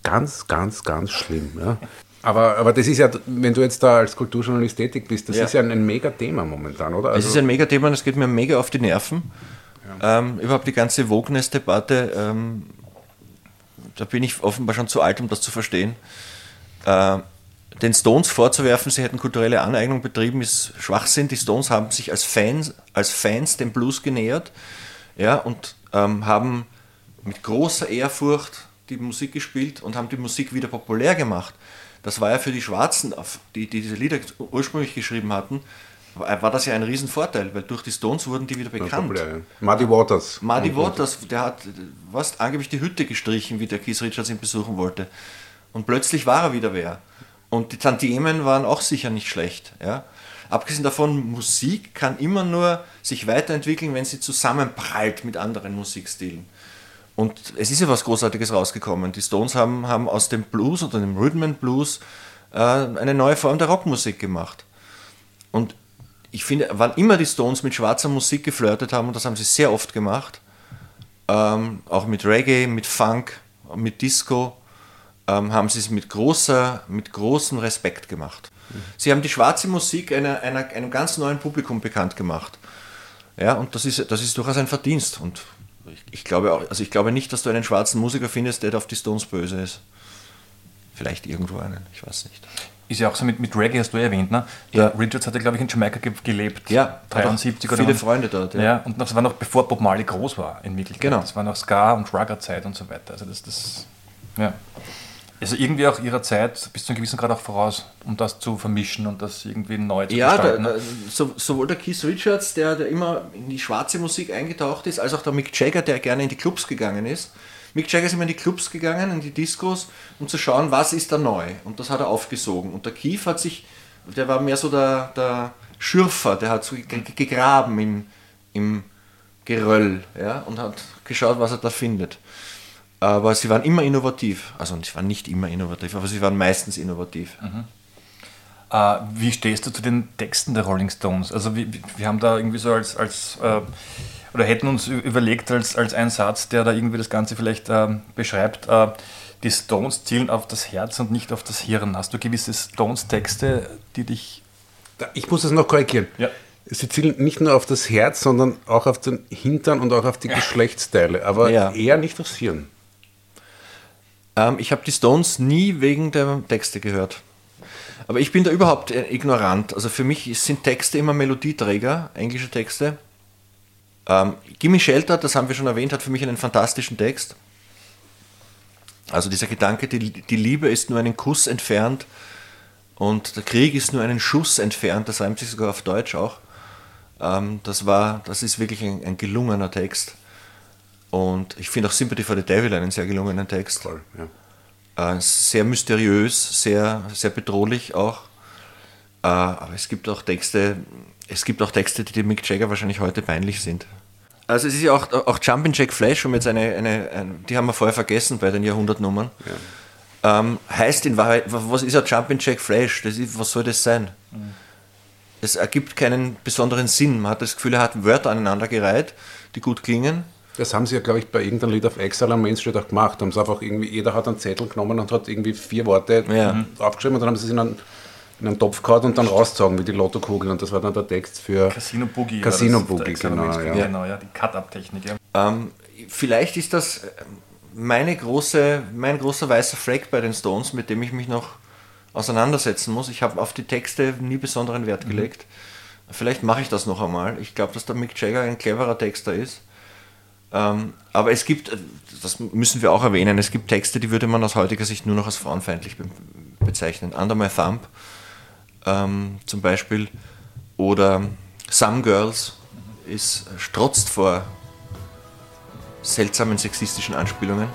Ganz, ganz, ganz schlimm. Ja? Aber, aber das ist ja, wenn du jetzt da als Kulturjournalist tätig bist, das Ja. ist ja ein, ein Mega-Thema momentan, oder? Es Also, ist ein Megathema und es geht mir mega auf die Nerven. Ähm, überhaupt die ganze Wokeness-Debatte, ähm, da bin ich offenbar schon zu alt, um das zu verstehen. Äh, den Stones vorzuwerfen, sie hätten kulturelle Aneignung betrieben, ist Schwachsinn. Die Stones haben sich als Fans, als Fans dem Blues genähert ja, und ähm, haben mit großer Ehrfurcht die Musik gespielt und haben die Musik wieder populär gemacht. Das war ja für die Schwarzen, die, die diese Lieder ursprünglich geschrieben hatten, war das ja ein Riesenvorteil, weil durch die Stones wurden die wieder bekannt. populär, ja. Muddy Waters. Muddy und- Waters, der hat was, angeblich die Hütte gestrichen, wie der Keith Richards ihn besuchen wollte. Und plötzlich war er wieder wer. Und die Tantiemen waren auch sicher nicht schlecht. Ja? Abgesehen davon, Musik kann immer nur sich weiterentwickeln, wenn sie zusammenprallt mit anderen Musikstilen. Und es ist ja was Großartiges rausgekommen. Die Stones haben, haben aus dem Blues oder dem Rhythm and Blues äh, eine neue Form der Rockmusik gemacht. Und ich finde, wann immer die Stones mit schwarzer Musik geflirtet haben, und das haben sie sehr oft gemacht, ähm, auch mit Reggae, mit Funk, mit Disco, ähm, haben sie es mit, großer, mit großem Respekt gemacht. Sie haben die schwarze Musik einer, einer, einem ganz neuen Publikum bekannt gemacht. Ja, und das ist, das ist durchaus ein Verdienst. Und ich, ich, glaube auch, also ich glaube nicht, dass du einen schwarzen Musiker findest, der auf die Stones böse ist. Vielleicht irgendwo einen, ich weiß nicht. Ist ja auch so mit, mit Reggae, hast du ja erwähnt, ne? Der Ja. Richards hatte, glaube ich, in Jamaika ge gelebt. Ja, 73 hat auch oder viele. Freunde dort, ja. Ja. und das war noch bevor Bob Marley groß war, in Wirklichkeit. Genau. Das war noch Ska- und Rugger-Zeit und so weiter. Also das, das, ja. Also irgendwie auch ihrer Zeit bis zu einem gewissen Grad auch voraus, um das zu vermischen und das irgendwie neu zu Ja, gestalten. der, so, sowohl der Keith Richards, der, der immer in die schwarze Musik eingetaucht ist, als auch der Mick Jagger, der gerne in die Clubs gegangen ist. Mick Jagger ist immer in die Clubs gegangen, in die Discos, um zu schauen, was ist da neu. Und das hat er aufgesogen. Und der Keith hat sich, der war mehr so der, der Schürfer, der hat so ge- ge- gegraben im, im Geröll ja, und hat geschaut, was er da findet. Aber sie waren immer innovativ. Also sie waren nicht immer innovativ, aber sie waren meistens innovativ. Äh, wie stehst du zu den Texten der Rolling Stones? Also wir, wir haben da irgendwie so als, als äh, oder hätten uns überlegt als, als ein Satz, der da irgendwie das Ganze vielleicht ähm, beschreibt, äh, die Stones zielen auf das Herz und nicht auf das Hirn. Hast du gewisse Stones-Texte, die dich... Ich muss das noch korrigieren. Ja. Sie zielen nicht nur auf das Herz, sondern auch auf den Hintern und auch auf die Geschlechtsteile, aber Ja. eher nicht aufs Hirn. Ähm, ich habe die Stones nie wegen der Texte gehört. Aber ich bin da überhaupt äh, ignorant. Also für mich sind Texte immer Melodieträger, englische Texte. Ähm, Gimme Shelter, das haben wir schon erwähnt, hat für mich einen fantastischen Text. Also dieser Gedanke, die, die Liebe ist nur einen Kuss entfernt und der Krieg ist nur einen Schuss entfernt, das reimt sich sogar auf Deutsch auch. Ähm, das, war, das ist wirklich ein, ein gelungener Text. Und ich finde auch Sympathy for the Devil einen sehr gelungenen Text. Toll, ja. Äh, sehr mysteriös, sehr, sehr bedrohlich auch. Äh, aber es gibt auch Texte, es gibt auch Texte, die dem Mick Jagger wahrscheinlich heute peinlich sind. Also es ist ja auch, auch Jumpin' Jack Flash, um jetzt eine, eine, ein, die haben wir vorher vergessen bei den Jahrhundertnummern. Ähm, heißt in Wahrheit, was ist ein Jumpin' Jack Flash? Das ist, was soll das sein? Es ergibt keinen besonderen Sinn. Man hat das Gefühl, er hat Wörter aneinandergereiht, die gut klingen. Das haben sie ja, glaube ich, bei irgendeinem Lied auf Exile am Main Street auch gemacht. Haben sie einfach irgendwie, jeder hat einen Zettel genommen und hat irgendwie vier Worte Ja. aufgeschrieben und dann haben sie es in einen in einen Topf gehauen und dann rausgezogen wie die Lottokugeln. Und das war dann der Text für Casino Boogie. Casino Boogie, genau, ja. genau, ja, die Cut-Up-Technik. Ja. Ähm, vielleicht ist das äh, meine große, mein großer weißer Fleck bei den Stones, mit dem ich mich noch auseinandersetzen muss. Ich habe auf die Texte nie besonderen Wert gelegt. Vielleicht mache ich das noch einmal. Ich glaube, dass der Mick Jagger ein cleverer Texter ist. Ähm, aber es gibt, äh, das müssen wir auch erwähnen, es gibt Texte, die würde man aus heutiger Sicht nur noch als frauenfeindlich be bezeichnen. Under My Thumb ähm, zum Beispiel oder Some Girls ist strotzt vor seltsamen sexistischen Anspielungen.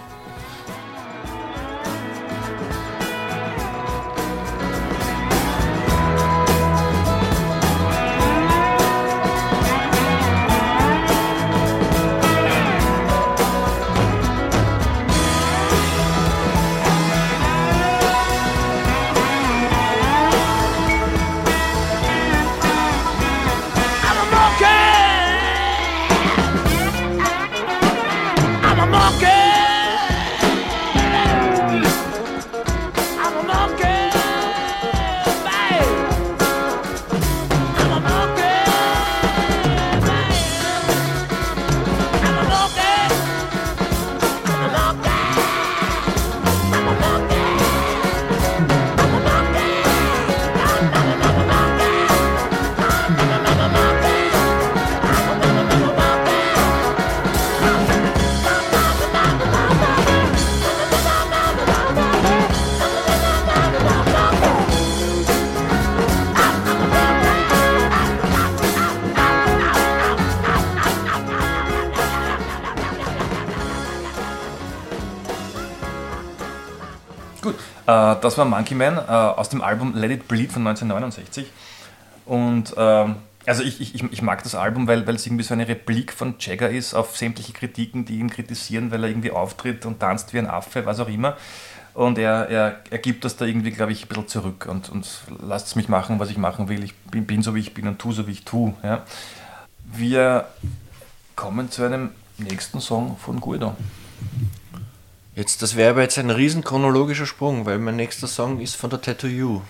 Das war Monkey Man äh, aus dem Album Let It Bleed von 1969. Und ähm, also ich, ich, ich mag das Album, weil, weil es irgendwie so eine Replik von Jagger ist auf sämtliche Kritiken, die ihn kritisieren, weil er irgendwie auftritt und tanzt wie ein Affe, was auch immer. Und er, er, er gibt das da irgendwie, glaube ich, ein bisschen zurück und, und lasst es mich machen, was ich machen will. Ich bin, bin so, wie ich bin und tu so, wie ich tu. Ja. Wir kommen zu einem nächsten Song von Guido. Jetzt, das wäre aber jetzt ein riesen chronologischer Sprung, weil mein nächster Song ist von der Tattoo You.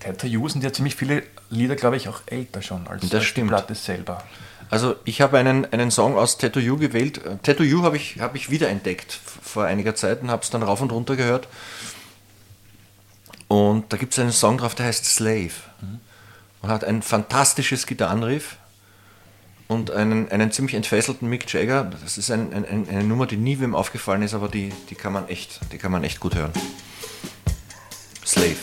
Tattoo You sind ja ziemlich viele Lieder, glaube ich, auch älter schon als, Das als die stimmt. Platte selber. Also ich habe einen, einen Song aus Tattoo You gewählt. Äh, Tattoo You habe ich, habe ich wiederentdeckt vor einiger Zeit und habe es dann rauf und runter gehört. Und da gibt es einen Song drauf, der heißt Slave. Und hat ein fantastisches Gitarrenriff und einen, einen ziemlich entfesselten Mick Jagger. Das ist ein, ein, ein- eine Nummer, die nie wem aufgefallen ist, aber die, die, kann, man echt, die kann man echt gut hören. Slave.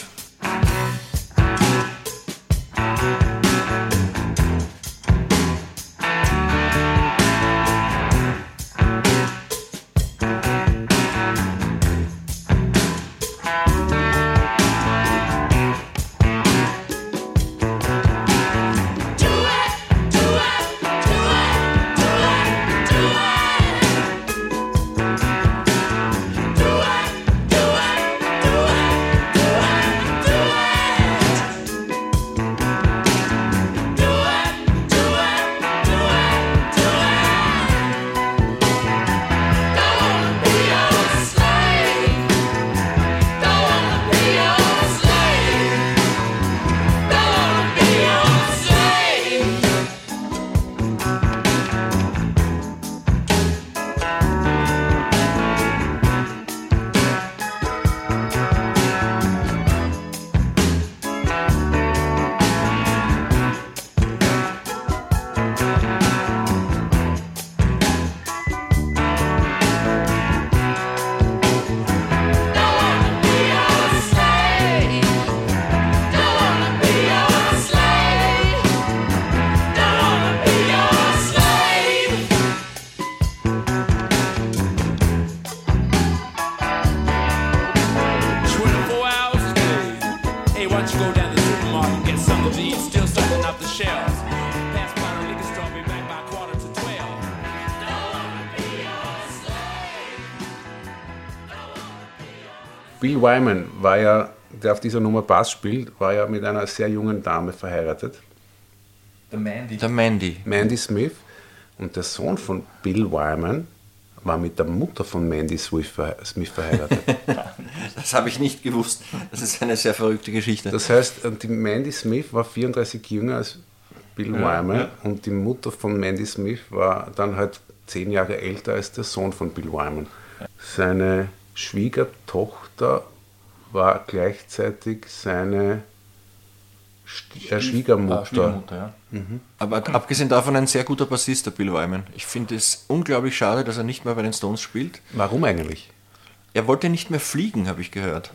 Wyman war ja, der auf dieser Nummer Bass spielt, war ja mit einer sehr jungen Dame verheiratet, The Mandy. Der Mandy. Mandy Smith. Und der Sohn von Bill Wyman war mit der Mutter von Mandy Smith verhe- Smith verheiratet. Das habe ich nicht gewusst. Das ist eine sehr verrückte Geschichte. Das heißt, die Mandy Smith war 34 jünger als Bill Wyman und die Mutter von Mandy Smith war dann halt zehn Jahre älter als der Sohn von Bill Wyman. Seine Schwiegertochter war gleichzeitig seine äh, Ah, Schwiegermutter. Schwiegermutter, ja. Aber abgesehen davon ein sehr guter Bassist, der Bill Wyman. Ich finde es unglaublich schade, dass er nicht mehr bei den Stones spielt. Warum eigentlich? Er wollte nicht mehr fliegen, habe ich gehört.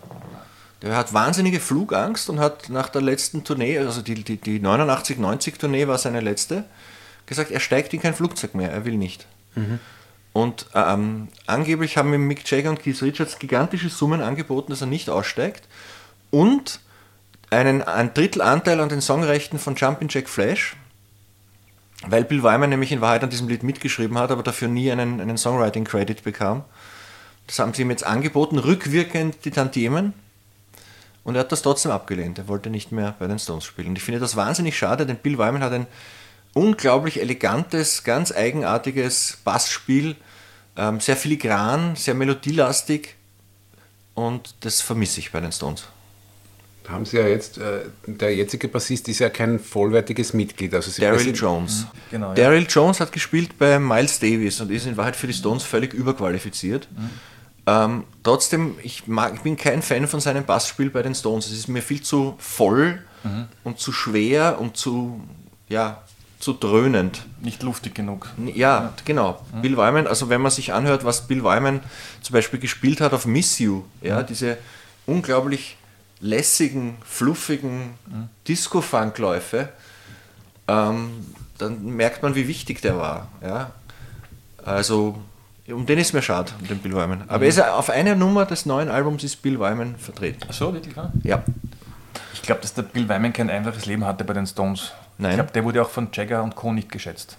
Der hat wahnsinnige Flugangst und hat nach der letzten Tournee, also die, die, die 89-90 -Tournee war seine letzte, gesagt, er steigt in kein Flugzeug mehr, er will nicht. Und ähm, angeblich haben ihm Mick Jagger und Keith Richards gigantische Summen angeboten, dass er nicht aussteigt. Und einen, ein Drittel Anteil an den Songrechten von Jumpin' Jack Flash, weil Bill Wyman nämlich in Wahrheit an diesem Lied mitgeschrieben hat, aber dafür nie einen, einen Songwriting-Credit bekam. Das haben sie ihm jetzt angeboten, rückwirkend die Tantiemen. Und er hat das trotzdem abgelehnt. Er wollte nicht mehr bei den Stones spielen. Und ich finde das wahnsinnig schade, denn Bill Wyman hat ein unglaublich elegantes, ganz eigenartiges Bassspiel, ähm, sehr filigran, sehr melodielastig. Und das vermisse ich bei den Stones. Da haben sie ja jetzt, äh, der jetzige Bassist ist ja kein vollwertiges Mitglied. Also sie Daryl Jones. Genau, ja. Daryl Jones hat gespielt bei Miles Davis und ist in Wahrheit für die Stones völlig überqualifiziert. Ähm, trotzdem, ich, mag, ich bin kein Fan von seinem Bassspiel bei den Stones. Es ist mir viel zu voll und zu schwer und zu, ja, zu dröhnend. Nicht luftig genug. Ja, genau. Bill Wyman, also wenn man sich anhört, was Bill Wyman zum Beispiel gespielt hat auf Miss You, ja, diese unglaublich lässigen, fluffigen Disco-Funk-Läufe, ähm, dann merkt man, wie wichtig der war. Ja. Also, um den ist mir schade, um den Bill Wyman. Aber er ist auf einer Nummer des neuen Albums ist Bill Wyman vertreten. Ach so, wirklich? Ja. Ich glaube, dass der Bill Wyman kein einfaches Leben hatte bei den Stones. Nein. Ich glaube, der wurde auch von Jagger und Co. nicht geschätzt.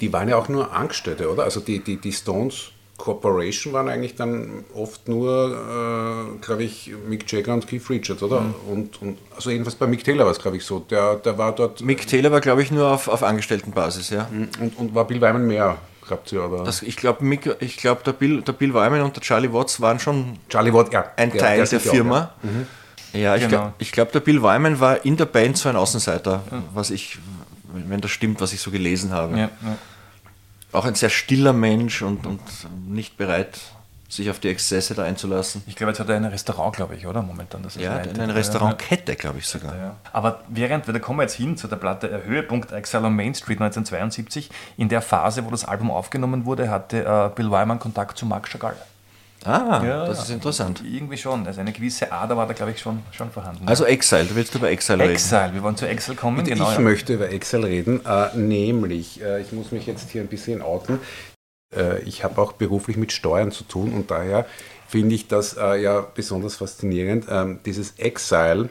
Die waren ja auch nur Angestellte, oder? Also die, die, die Stones Corporation waren eigentlich dann oft nur, äh, glaube ich, Mick Jagger und Keith Richards, oder? Und, und also jedenfalls bei Mick Taylor war es, glaube ich, so. Der, der war dort Mick Taylor war, glaube ich, nur auf, auf Angestelltenbasis, ja. und, und war Bill Wyman mehr, glaubt ihr, oder? Das, ich glaube, ich glaub, der, Bill, der Bill Wyman und der Charlie Watts waren schon Charlie Watt, ja. ein der- Teil der der sicher auch, Firma. Ja, ich Genau. glaube, glaub, der Bill Wyman war in der Band so ein Außenseiter, was ich, wenn das stimmt, was ich so gelesen habe. Ja, ja. Auch ein sehr stiller Mensch und, und nicht bereit, sich auf die Exzesse da einzulassen. Ich glaube, jetzt hat er ein Restaurant, glaube ich, oder? Momentan. Das er Ja, leitet. eine Restaurantkette, glaube ich sogar. Ja, ja. Aber während, da kommen wir jetzt hin zu der Platte äh, Höhepunkt Exile on Main Street 1972. In der Phase, wo das Album aufgenommen wurde, hatte äh, Bill Wyman Kontakt zu Marc Chagall. Ah, Ja, das ja. ist interessant. Irgendwie schon. Also eine gewisse Ader war da, glaube ich, schon, schon vorhanden. Also Exile, du willst über Exile reden. Exile, wir wollen zu Exile kommen. Und genau, ich ja. möchte über Excel reden, äh, nämlich, äh, ich muss mich jetzt hier ein bisschen outen. Äh, ich habe auch beruflich mit Steuern zu tun und daher finde ich das äh, ja besonders faszinierend. Ähm, dieses Exile,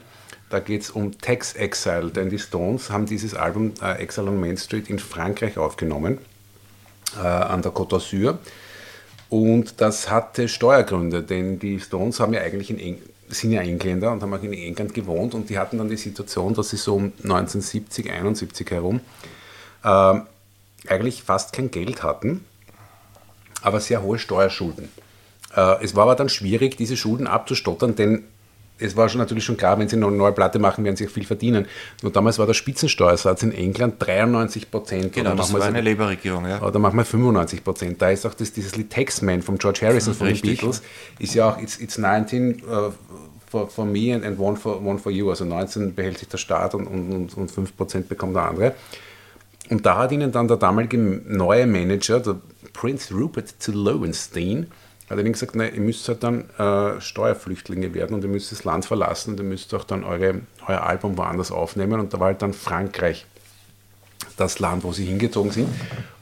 da geht es um Tax Exile, denn die Stones haben dieses Album äh, Exile on Main Street in Frankreich aufgenommen, äh, an der Côte d'Azur. Und das hatte Steuergründe, denn die Stones haben ja eigentlich in Eng sind ja Engländer und haben auch in England gewohnt und die hatten dann die Situation, dass sie so um 1970, 71 herum ähm, eigentlich fast kein Geld hatten, aber sehr hohe Steuerschulden. Äh, es war aber dann schwierig, diese Schulden abzustottern, denn es war schon natürlich schon klar, wenn sie noch eine neue Platte machen, werden sie auch viel verdienen. Nur damals war der Spitzensteuersatz in England 93 Prozent. Genau, das war eine Labour-Regierung, ja. Oder machen wir 95 Prozent. Da ist auch das, dieses Lied Taxman von George Harrison von den. Beatles, ist ja auch It's, it's 19 uh, for, for me and, and one, for, one for you. Also 19 behält sich der Staat und, und, und, und 5 Prozent bekommt der andere. Und da hat ihnen dann der damalige neue Manager, der Prince Rupert zu Lowenstein, hat ihnen gesagt, nein, ihr müsst halt dann äh, Steuerflüchtlinge werden und ihr müsst das Land verlassen und ihr müsst auch dann eure, euer Album woanders aufnehmen. Und da war halt dann Frankreich das Land, wo sie hingezogen sind.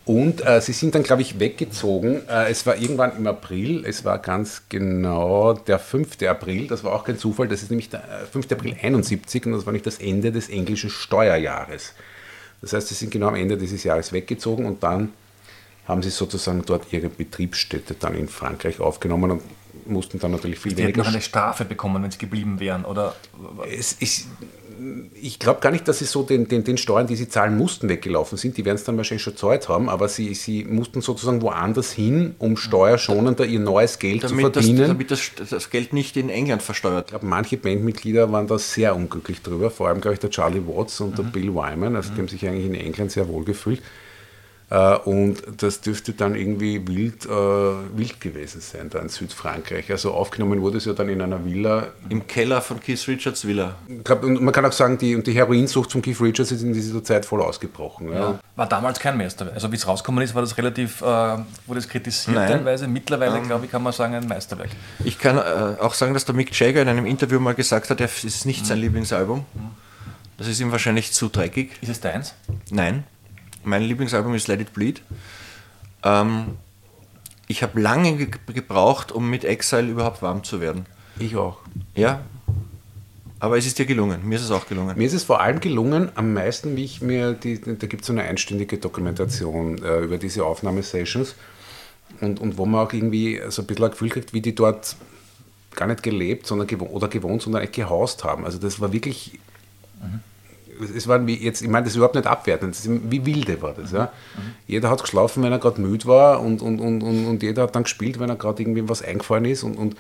Und äh, sie sind dann, glaube ich, weggezogen. Äh, es war irgendwann im April, es war ganz genau der 5. April, das war auch kein Zufall, das ist nämlich der äh, 5. April 71 und das war nicht das Ende des englischen Steuerjahres. Das heißt, sie sind genau am Ende dieses Jahres weggezogen und dann haben sie sozusagen dort ihre Betriebsstätte dann in Frankreich aufgenommen und mussten dann natürlich viel Die hätten weniger noch eine Strafe bekommen, wenn sie geblieben wären. Oder es ist, ich glaube gar nicht, dass sie so den, den, den Steuern, die sie zahlen mussten, weggelaufen sind. Die werden es dann wahrscheinlich schon gezahlt haben, aber sie, sie mussten sozusagen woanders hin, um steuerschonender ihr neues Geld Damit, zu das, verdienen. damit das, das Geld nicht in England versteuert Ich glaube, manche Bandmitglieder waren da sehr unglücklich drüber, vor allem, glaube ich, der Charlie Watts und der Bill Wyman, also die haben sich eigentlich in England sehr wohl gefühlt. Äh, Und das dürfte dann irgendwie wild, äh, wild gewesen sein, da in Südfrankreich. Also aufgenommen wurde es ja dann in einer Villa. im Keller von Keith Richards Villa. Ich glaub, und man kann auch sagen, die, und die Heroinsucht von Keith Richards ist in dieser Zeit voll ausgebrochen. Ja. War damals kein Meisterwerk. Also wie es rausgekommen ist, war das relativ, äh, wurde es kritisiert Nein. teilweise. Mittlerweile, glaube ich, kann man sagen, ein Meisterwerk. Ich kann äh, auch sagen, dass der Mick Jagger in einem Interview mal gesagt hat, es ist nicht sein Lieblingsalbum. Das ist ihm wahrscheinlich zu dreckig. Ist es deins? Nein, mein Lieblingsalbum ist Let It Bleed. Ähm, ich habe lange ge gebraucht, um mit Exile überhaupt warm zu werden. Ich auch. Ja, aber es ist dir gelungen. Mir ist es auch gelungen. Mir ist es vor allem gelungen, am meisten, wie ich mir, die, da gibt es so eine einstündige Dokumentation äh, über diese Aufnahmesessions und, und wo man auch irgendwie so ein bisschen ein Gefühl kriegt, wie die dort gar nicht gelebt sondern gewo oder gewohnt, sondern echt gehaust haben. Also das war wirklich, es waren wie jetzt, ich meine, das ist überhaupt nicht abwertend, wie wilde war das. Ja. Jeder hat geschlafen, wenn er gerade müde war und, und, und, und, und jeder hat dann gespielt, wenn er gerade irgendwie was eingefallen ist und, und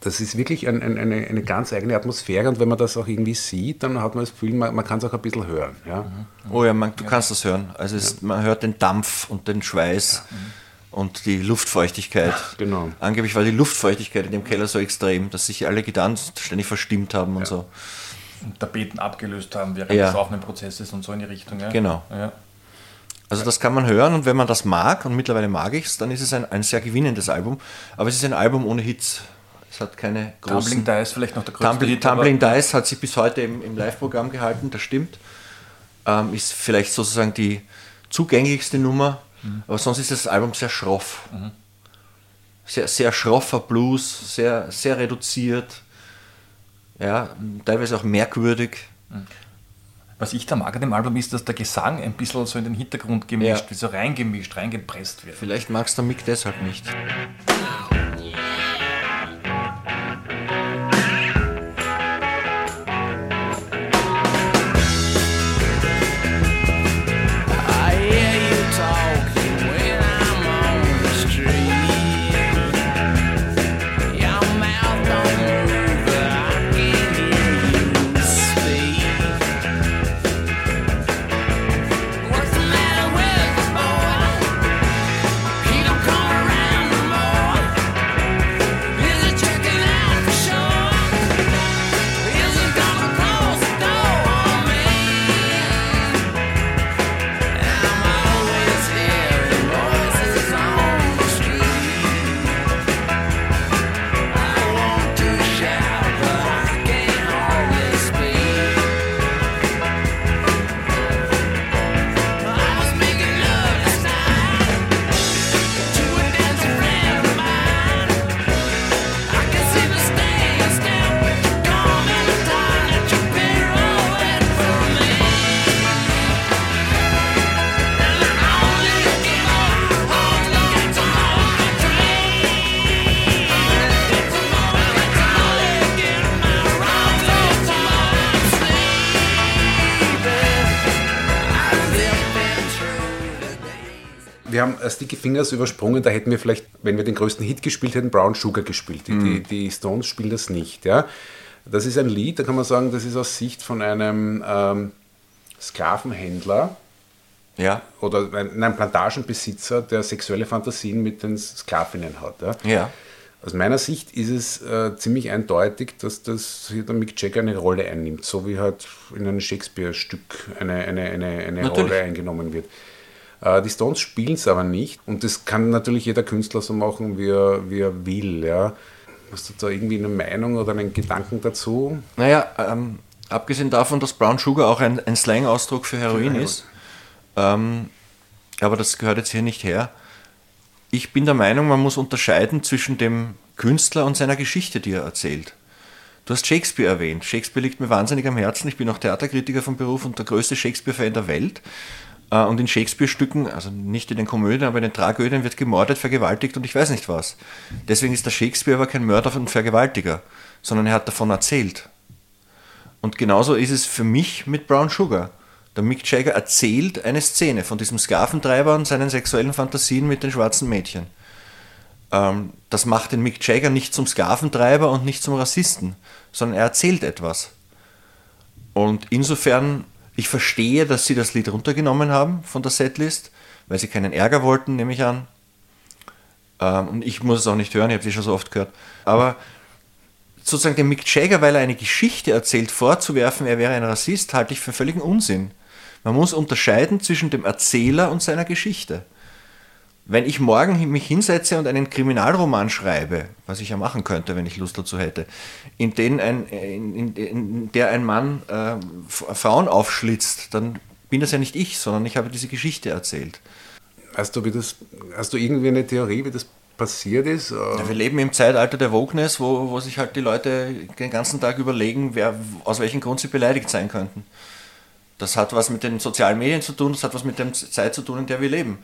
das ist wirklich ein, ein, eine, eine ganz eigene Atmosphäre und wenn man das auch irgendwie sieht, dann hat man das Gefühl, man, man kann es auch ein bisschen hören. Ja? Oh ja, man, du kannst das hören. Also es, man hört den Dampf und den Schweiß und die Luftfeuchtigkeit. Genau. Angeblich war die Luftfeuchtigkeit in dem Keller so extrem, dass sich alle Gitarren ständig verstimmt haben und so. Tapeten abgelöst haben während Ja. des Aufnahmeprozesses und so in die Richtung. Ja? Genau. Ja. Also das kann man hören und wenn man das mag, und mittlerweile mag ich es, dann ist es ein, ein sehr gewinnendes Album. Aber es ist ein Album ohne Hits. Es hat keine Tumbling großen... Dice vielleicht noch der größte Tumbling, Hit, Tumbling Dice hat sich bis heute im, im Live-Programm gehalten, das stimmt. Ähm, ist vielleicht sozusagen die zugänglichste Nummer, aber sonst ist das Album sehr schroff. Sehr, sehr schroffer Blues, sehr, sehr reduziert, ja, teilweise auch merkwürdig. Was ich da mag an dem Album ist, dass der Gesang ein bisschen so in den Hintergrund gemischt, Ja. wie so reingemischt, reingepresst wird. Vielleicht magst du Mick deshalb nicht. Wir haben äh, Sticky Fingers übersprungen, da hätten wir vielleicht, wenn wir den größten Hit gespielt hätten, Brown Sugar gespielt. Die, die, die Stones spielen das nicht. Ja? Das ist ein Lied, da kann man sagen, das ist aus Sicht von einem ähm, Sklavenhändler Ja, oder ein, ein Plantagenbesitzer, der sexuelle Fantasien mit den Sklavinnen hat. Ja? ja. Aus meiner Sicht ist es äh, ziemlich eindeutig, dass das hier der Mick Jagger eine Rolle einnimmt, so wie halt in einem Shakespeare-Stück eine, eine, eine, eine. Rolle eingenommen wird. Äh, die Stones spielen es aber nicht und das kann natürlich jeder Künstler so machen, wie er, wie er will. Ja. Hast du da irgendwie eine Meinung oder einen Gedanken dazu? Naja, ähm, abgesehen davon, dass Brown Sugar auch ein, ein Slang-Ausdruck für Heroin Heroin. ist, ähm, aber das gehört jetzt hier nicht her. Ich bin der Meinung, man muss unterscheiden zwischen dem Künstler und seiner Geschichte, die er erzählt. Du hast Shakespeare erwähnt. Shakespeare liegt mir wahnsinnig am Herzen. Ich bin auch Theaterkritiker vom Beruf und der größte Shakespeare-Fan der Welt. Äh, Und in Shakespeare-Stücken, also nicht in den Komödien, aber in den Tragödien wird gemordet, vergewaltigt und ich weiß nicht was. Deswegen ist der Shakespeare aber kein Mörder und Vergewaltiger, sondern er hat davon erzählt. Und genauso ist es für mich mit Brown Sugar. Der Mick Jagger erzählt eine Szene von diesem Sklaventreiber und seinen sexuellen Fantasien mit den schwarzen Mädchen. Ähm, das macht den Mick Jagger nicht zum Sklaventreiber und nicht zum Rassisten, sondern er erzählt etwas. Und insofern, ich verstehe, dass sie das Lied runtergenommen haben von der Setlist, weil sie keinen Ärger wollten, nehme ich an. Ähm, und ich muss es auch nicht hören, ich habe sie schon so oft gehört. Aber sozusagen dem Mick Jagger, weil er eine Geschichte erzählt, vorzuwerfen, er wäre ein Rassist, halte ich für völligen Unsinn. Man muss unterscheiden zwischen dem Erzähler und seiner Geschichte. Wenn ich morgen mich hinsetze und einen Kriminalroman schreibe, was ich ja machen könnte, wenn ich Lust dazu hätte, in, den ein, in, in, in der ein Mann äh, Frauen aufschlitzt, dann bin das ja nicht ich, sondern ich habe diese Geschichte erzählt. Hast du, das, hast du irgendwie eine Theorie, wie das passiert ist? Ja, wir leben im Zeitalter der Wokeness, wo, wo sich halt die Leute den ganzen Tag überlegen, wer, aus welchem Grund sie beleidigt sein könnten. Das hat was mit den sozialen Medien zu tun, das hat was mit der Zeit zu tun, in der wir leben.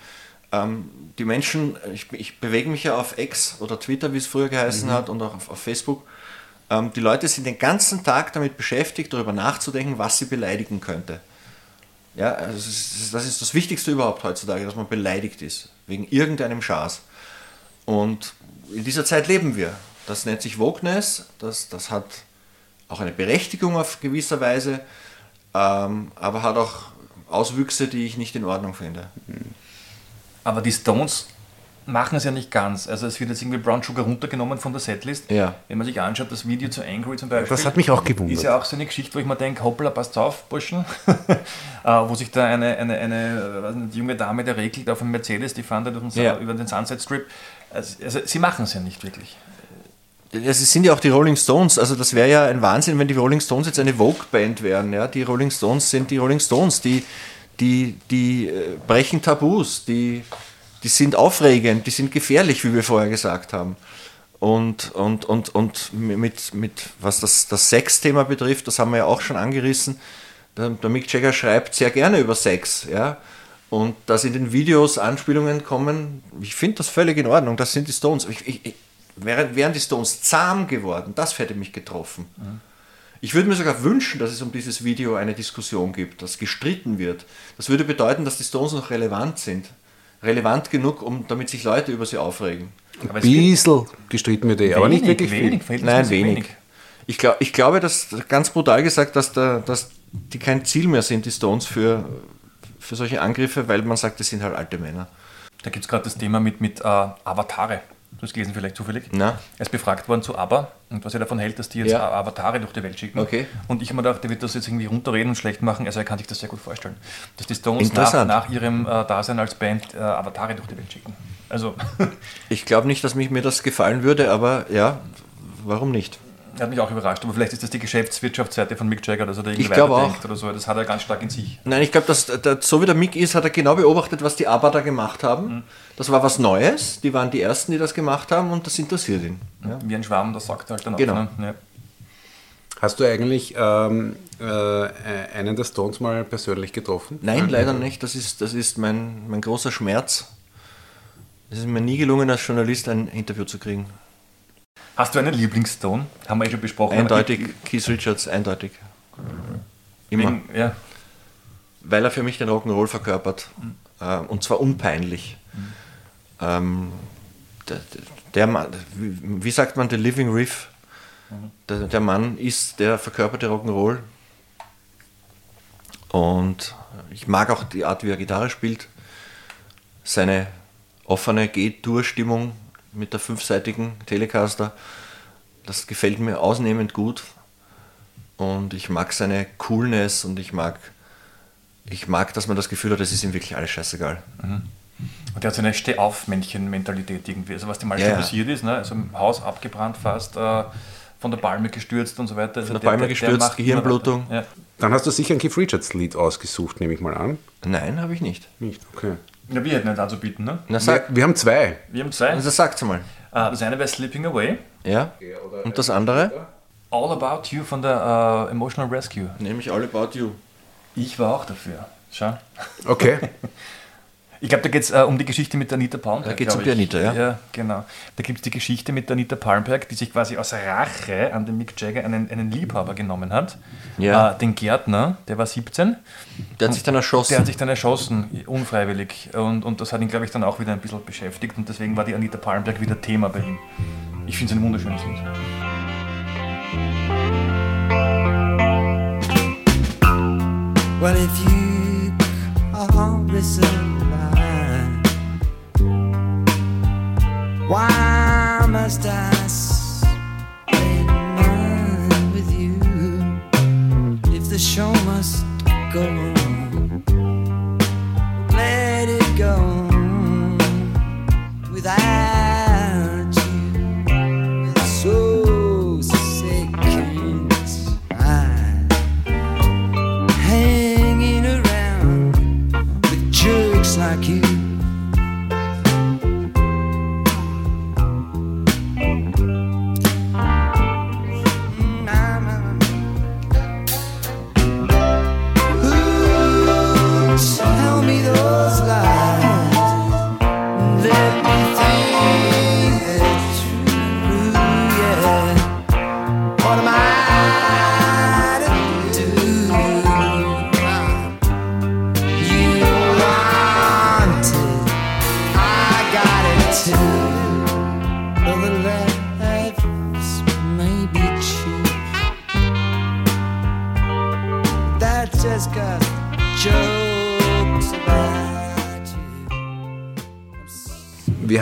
Ähm, die Menschen, ich, ich, bewege mich ja auf X oder Twitter, wie es früher geheißen mhm. hat, und auch auf, auf Facebook. Ähm, die Leute sind den ganzen Tag damit beschäftigt, darüber nachzudenken, was sie beleidigen könnte. Ja, also das ist, das ist das Wichtigste überhaupt heutzutage, dass man beleidigt ist, wegen irgendeinem Schaß. Und in dieser Zeit leben wir. Das nennt sich Wokeness, das, das hat auch eine Berechtigung auf gewisser Weise, ähm, aber hat auch Auswüchse, die ich nicht in Ordnung finde. Aber die Stones machen es ja nicht ganz. Also es wird jetzt irgendwie Brown Sugar runtergenommen von der Setlist. Ja. Wenn man sich anschaut, das Video zu Angry zum Beispiel. Das hat mich auch gewundert. Ist ja auch so eine Geschichte, wo ich mir denke, hoppla, passt auf, Burschen. Äh, wo sich da eine, eine, eine, weiß nicht, junge Dame, der regelt auf einem Mercedes, die fahren da Ja. über den Sunset Strip. Also, also sie machen es ja nicht wirklich. Es sind ja auch die Rolling Stones, also das wäre ja ein Wahnsinn, wenn die Rolling Stones jetzt eine Vogue-Band wären. Ja? Die Rolling Stones sind die Rolling Stones, die, die, die äh, brechen Tabus, die, die sind aufregend, die sind gefährlich, wie wir vorher gesagt haben. Und, und, und, und mit, mit was das, das Sex-Thema betrifft, das haben wir ja auch schon angerissen, der, der Mick Jagger schreibt sehr gerne über Sex. Ja? Und dass in den Videos Anspielungen kommen, ich finde das völlig in Ordnung, das sind die Stones. Ich, ich, ich, wären, wären die Stones zahm geworden, das hätte mich getroffen. Ich würde mir sogar wünschen, dass es um dieses Video eine Diskussion gibt, dass gestritten wird. Das würde bedeuten, dass die Stones noch relevant sind. Relevant genug, um, damit sich Leute über sie aufregen. Ein bisschen gestritten wird eh, aber nicht wirklich wenig, viel. Nein, verhältnismäßig wenig. Ich, glaub, ich glaube, dass ganz brutal gesagt, dass, der, dass die kein Ziel mehr sind, die Stones, für, für solche Angriffe, weil man sagt, das sind halt alte Männer. Da gibt es gerade das Thema mit, mit äh, Avatare. Du hast gelesen vielleicht zufällig. Na? Er ist befragt worden zu ABBA und was er davon hält, dass die jetzt Ja. Avatare durch die Welt schicken. Okay. Und ich habe mir gedacht, der wird das jetzt irgendwie runterreden und schlecht machen. Also er kann sich das sehr gut vorstellen. Dass die Stones nach, nach ihrem äh, Dasein als Band äh, Avatare durch die Welt schicken. Also Ich glaube nicht, dass mich mir das gefallen würde, aber ja, warum nicht? Hat mich auch überrascht. Aber vielleicht ist das die Geschäftswirtschaftsseite von Mick Jagger, dass er da irgendwie weiterdenkt auch. oder so. Das hat er ganz stark in sich. Nein, ich glaube, dass der, so wie der Mick ist, hat er genau beobachtet, was die ABBA da gemacht haben. Das war was Neues. Die waren die Ersten, die das gemacht haben und das interessiert ihn. Ja. Wie ein Schwamm, das sagt er halt dann auch. Genau. Ne? Ja. Hast du eigentlich ähm, äh, einen der Stones mal persönlich getroffen? Nein, leider nicht. Das ist, das ist mein, mein großer Schmerz. Es ist mir nie gelungen, als Journalist ein Interview zu kriegen. Hast du einen Lieblingsstone? Haben wir eh schon besprochen. Eindeutig Keith Richards, eindeutig. Immer. Wegen, ja. Weil er für mich den Rock'n'Roll verkörpert. Äh, und zwar unpeinlich. Ähm, der, der Mann, wie, sagt man, der Living Riff? Der, der Mann ist der verkörperte Rock'n'Roll. Und ich mag auch die Art, wie er Gitarre spielt. Seine offene G-Dur-Stimmung mit der fünfseitigen Telecaster. Das gefällt mir ausnehmend gut. Und ich mag seine Coolness und ich mag, ich mag, dass man das Gefühl hat, es ist ihm wirklich alles scheißegal. Und der hat so eine Steh-auf-Männchen-Mentalität irgendwie. Also was dem mal Ja, schon ja. passiert ist, ne? also im Haus abgebrannt fast, äh, von der Palme gestürzt und so weiter. Also Von der Palme gestürzt, macht immer Gehirnblutung. weiter. Ja. Dann hast du sicher ein Keith Richards Lied ausgesucht, nehme ich mal an. Nein, habe ich nicht. Nicht, okay. Ja, wir hätten nicht anzubieten. Ne? Na Wir, sag, wir haben zwei. Wir haben zwei. also sag's mal. Äh, das eine wäre Slipping Away, Ja? Und das andere? All About You von der äh, Emotional Rescue. Nämlich All About You. Ich war auch dafür. Schau. Okay. Ich glaube, da geht es äh, um die Geschichte mit der Anita Palmberg. Da geht's glaub um die. Anita, ja. Ja, genau. Da gibt es die Geschichte mit der Anita Palmberg, die sich quasi aus Rache an den Mick Jagger einen, einen Liebhaber genommen hat. Ja. Äh, den Gärtner, der war 17. Der hat sich dann erschossen. Der hat sich dann erschossen, unfreiwillig. Und, und das hat ihn, glaube ich, dann auch wieder ein bisschen beschäftigt. Und deswegen war die Anita Palmberg wieder Thema bei ihm. Ich finde es ein wunderschönes Lied. Well, if you call this why must I with you? If the show must go on, let it go without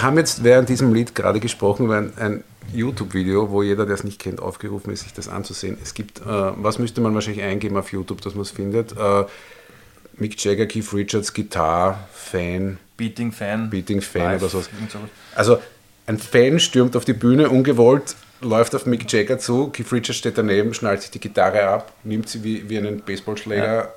haben jetzt während diesem Lied gerade gesprochen über ein, ein YouTube-Video, wo jeder, der es nicht kennt, aufgerufen ist, sich das anzusehen. Es gibt, äh, was müsste man wahrscheinlich eingeben auf YouTube, dass man es findet? Äh, Mick Jagger, Keith Richards, Gitarre, Fan, Beating Fan. Beating Fan Live, oder sowas. Also ein Fan stürmt auf die Bühne, ungewollt, läuft auf Mick Jagger zu, Keith Richards steht daneben, schnallt sich die Gitarre ab, nimmt sie wie, wie einen Baseballschläger,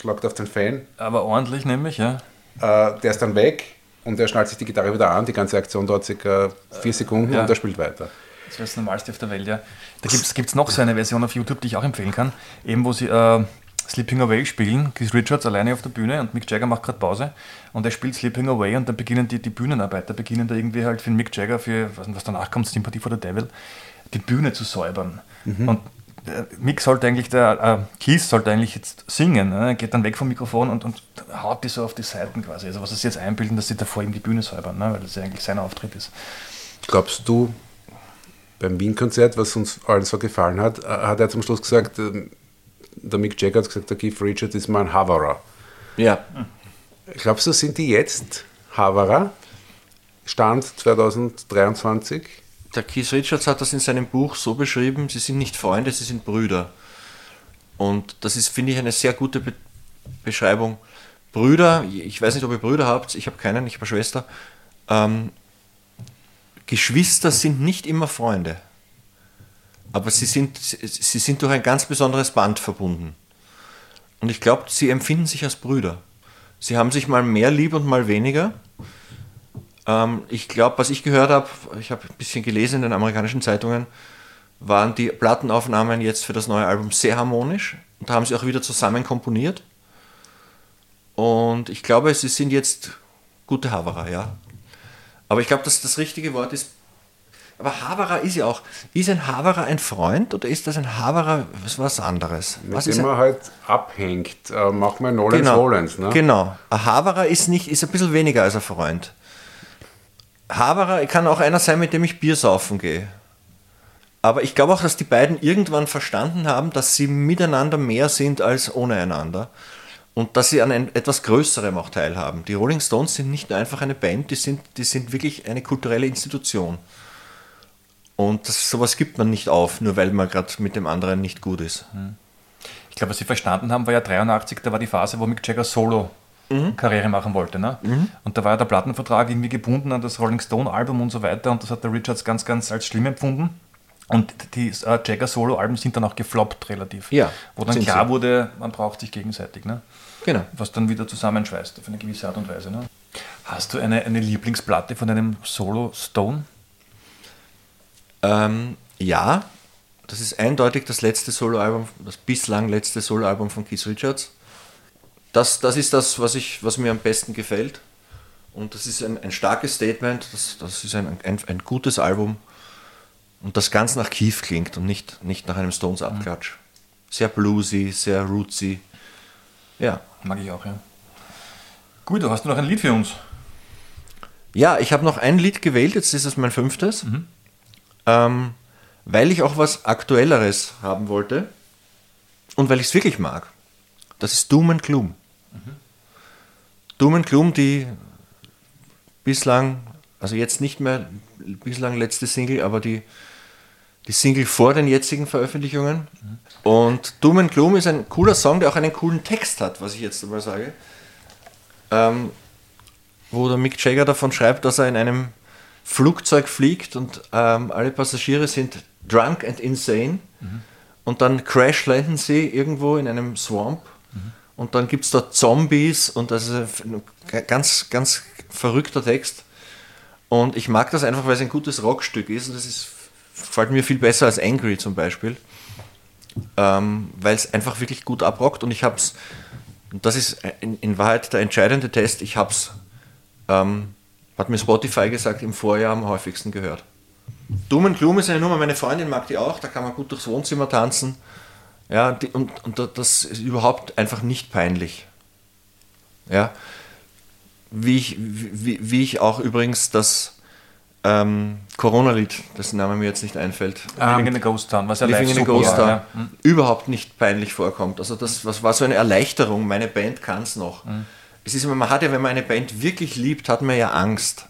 schlagt auf den Fan, Aber ordentlich nämlich, ja. äh, der ist dann weg und er schnallt sich die Gitarre wieder an. Die ganze Aktion dauert circa vier Sekunden Ja. und er spielt weiter. Das wäre das Normalste auf der Welt, ja. Da gibt es noch so eine Version auf YouTube, die ich auch empfehlen kann. Eben, wo sie äh, Sleeping Away spielen. Keith Richards alleine auf der Bühne und Mick Jagger macht gerade Pause. Und er spielt Sleeping Away und dann beginnen die, die Bühnenarbeiter, beginnen da irgendwie halt für Mick Jagger, für was, was danach kommt, Sympathy for the Devil, die Bühne zu säubern. Und äh, Mick sollte eigentlich, der äh, Keith sollte eigentlich jetzt singen. Ne? Er geht dann weg vom Mikrofon und, und haut die so auf die Seiten quasi. Also was sie jetzt einbilden, dass sie davor ihm die Bühne säubern, ne? weil das ja eigentlich sein Auftritt ist. Glaubst du, beim Wien-Konzert, was uns allen so gefallen hat, äh, hat er zum Schluss gesagt, ähm, der Mick Jagger hat gesagt, der Keith Richards ist mal ein Haverer. Ja, Glaubst du, sind die jetzt Haverer? Stand 2023? Der Keith Richards hat das in seinem Buch so beschrieben, sie sind nicht Freunde, sie sind Brüder. Und das ist, finde ich, eine sehr gute Be Beschreibung. Brüder, ich weiß nicht, ob ihr Brüder habt, ich habe keinen, ich habe eine Schwester. Ähm, Geschwister sind nicht immer Freunde. Aber sie sind, sie sind durch ein ganz besonderes Band verbunden. Und ich glaube, sie empfinden sich als Brüder. Sie haben sich mal mehr lieb und mal weniger. Ähm, ich glaube, was ich gehört habe, ich habe ein bisschen gelesen in den amerikanischen Zeitungen, waren die Plattenaufnahmen jetzt für das neue Album sehr harmonisch. Und da haben sie auch wieder zusammen komponiert. Und ich glaube, sie sind jetzt gute Haverer, ja. Aber ich glaube, dass das richtige Wort ist. Aber Haverer ist ja auch. Ist ein Haverer ein Freund oder ist das ein Haverer was, anderes? Was Mit dem man halt abhängt. Äh, mach mal Nolens genau, Rollens. Ne? genau. Ein Haverer ist, nicht, ist ein bisschen weniger als ein Freund. Haverer kann auch einer sein, mit dem ich Bier saufen gehe. Aber ich glaube auch, dass die beiden irgendwann verstanden haben, dass sie miteinander mehr sind als ohne einander. Und dass sie an etwas Größerem auch teilhaben. Die Rolling Stones sind nicht nur einfach eine Band, die sind, die sind wirklich eine kulturelle Institution. Und das, sowas gibt man nicht auf, nur weil man gerade mit dem anderen nicht gut ist. Ich glaube, was sie verstanden haben, war ja 83, da war die Phase, wo Mick Jagger Solo Karriere machen wollte. Ne? Und da war ja der Plattenvertrag irgendwie gebunden an das Rolling Stone Album und so weiter und das hat der Richards ganz, ganz als schlimm empfunden. Und die äh, Jagger Solo-Alben sind dann auch gefloppt relativ. Ja, Wo dann klar sie. wurde, man braucht sich gegenseitig. Ne? Genau. Was dann wieder zusammenschweißt auf eine gewisse Art und Weise. Ne? Hast du eine, eine Lieblingsplatte von einem Solo-Stone? Ähm, ja, das ist eindeutig das letzte Soloalbum, das bislang letzte Soloalbum von Keith Richards. Das, das ist das, was, ich, was mir am besten gefällt. Und das ist ein, ein starkes Statement, das, das ist ein, ein, ein gutes Album und das ganz nach Keith klingt und nicht, nicht nach einem Stones-Abklatsch. Sehr bluesy, sehr rootsy. Ja. Mag ich auch, ja. Gut, du hast du noch ein Lied für uns? Ja, ich habe noch ein Lied gewählt, jetzt ist es mein fünftes, ähm, weil ich auch was Aktuelleres haben wollte und weil ich es wirklich mag. Das ist Doom and Gloom. Doom and Gloom, die bislang, also jetzt nicht mehr bislang letzte Single, aber die, die Single vor den jetzigen Veröffentlichungen. Und Doom and Gloom ist ein cooler Song, der auch einen coolen Text hat, was ich jetzt einmal sage. Ähm, wo der Mick Jagger davon schreibt, dass er in einem Flugzeug fliegt und ähm, alle Passagiere sind drunk and insane und dann crash landen sie irgendwo in einem Swamp und dann gibt es dort Zombies und das ist ein ganz, ganz verrückter Text und ich mag das einfach, weil es ein gutes Rockstück ist und das ist, gefällt mir viel besser als Angry zum Beispiel, ähm, weil es einfach wirklich gut abrockt und ich habe es, und das ist in, in Wahrheit der entscheidende Test, ich habe es ähm, hat mir Spotify gesagt, im Vorjahr am häufigsten gehört. Doom and Gloom ist eine Nummer, meine Freundin mag die auch, da kann man gut durchs Wohnzimmer tanzen. Ja, die, und, und da- das ist überhaupt einfach nicht peinlich. Ja, wie ich, wie, wie ich auch übrigens das ähm, Corona-Lied, dessen Name mir jetzt nicht einfällt, Living in a Ghost Town, was ja Living in a Ghost Town, ja. überhaupt nicht peinlich vorkommt. Also das was war so eine Erleichterung, meine Band kann es noch. Es ist immer, man hat ja, wenn man eine Band wirklich liebt, hat man ja Angst,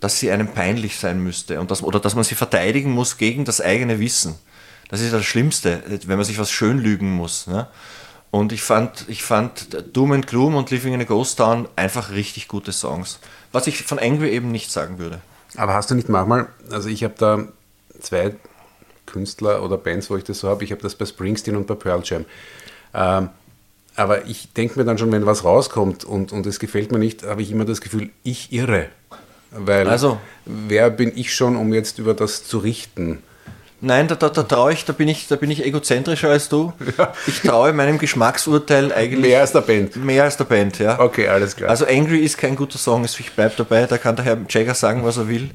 dass sie einem peinlich sein müsste und dass, oder dass man sie verteidigen muss gegen das eigene Wissen. Das ist das Schlimmste, wenn man sich was schön lügen muss. Ne? Und ich fand, ich fand Doom and Gloom und Living in a Ghost Town einfach richtig gute Songs. Was ich von Angry eben nicht sagen würde. Aber hast du nicht manchmal, also ich habe da zwei Künstler oder Bands, wo ich das so habe. Ich habe das bei Springsteen und bei Pearl Jam. Ähm, aber ich denke mir dann schon, wenn was rauskommt und, und es gefällt mir nicht, habe ich immer das Gefühl, ich irre. Weil Also. wer bin ich schon, um jetzt über das zu richten? Nein, da, da, da traue ich, da bin ich, da bin ich egozentrischer als du. Ich traue meinem Geschmacksurteil eigentlich Mehr als der Band. mehr als der Band, ja. Okay, alles klar. Also Angry ist kein guter Song, ich bleib dabei, da kann der Herr Jagger sagen, was er will.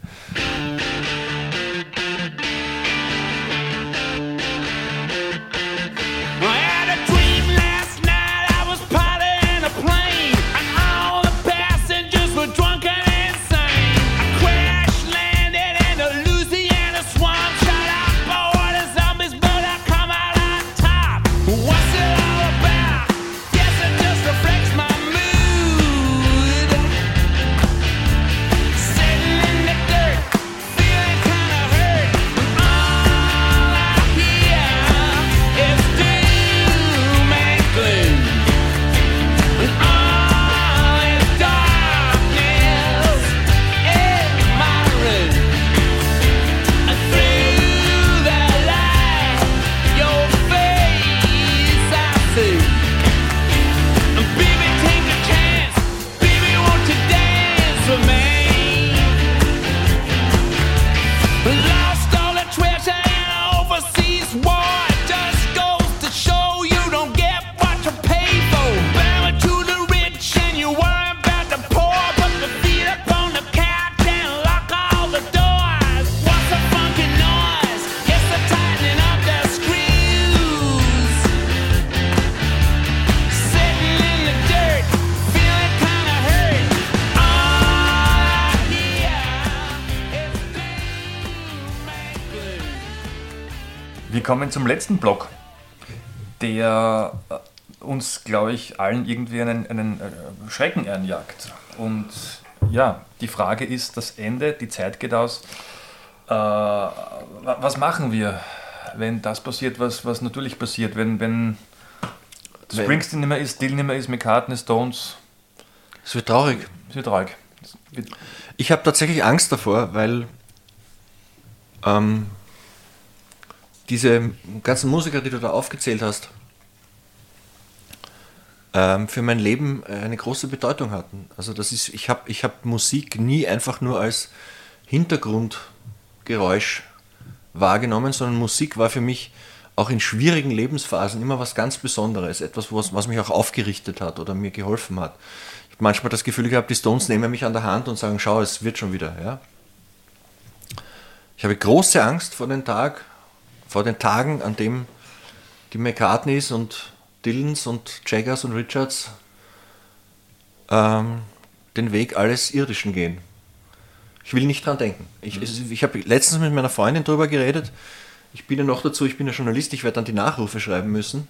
Kommen zum letzten Block, der äh, uns, glaube ich, allen irgendwie einen, einen äh, Schrecken einjagt. Und ja, die Frage ist, das Ende, die Zeit geht aus. Äh, wa- was machen wir, wenn das passiert, was, was natürlich passiert, wenn, wenn Wenn- Springsteen nicht mehr ist, Dill nicht mehr ist, McCartney, Stones, Es wird traurig. es wird traurig. Wird- Ich habe tatsächlich Angst davor, weil ähm, diese ganzen Musiker, die du da aufgezählt hast, ähm, für mein Leben eine große Bedeutung hatten. Also das ist, ich habe ich hab Musik nie einfach nur als Hintergrundgeräusch wahrgenommen, sondern Musik war für mich auch in schwierigen Lebensphasen immer was ganz Besonderes, etwas, was, was mich auch aufgerichtet hat oder mir geholfen hat. Ich habe manchmal das Gefühl gehabt, die Stones nehmen mich an der Hand und sagen, schau, es wird schon wieder. Ja? Ich habe große Angst vor den Tag, vor den Tagen, an dem die McCartneys und Dylans und Jaggers und Richards ähm, den Weg alles Irdischen gehen. Ich will nicht dran denken. Ich, ist- ich habe letztens mit meiner Freundin darüber geredet. Ich bin ja noch dazu, ich bin ja Journalist, ich werde dann die Nachrufe schreiben müssen.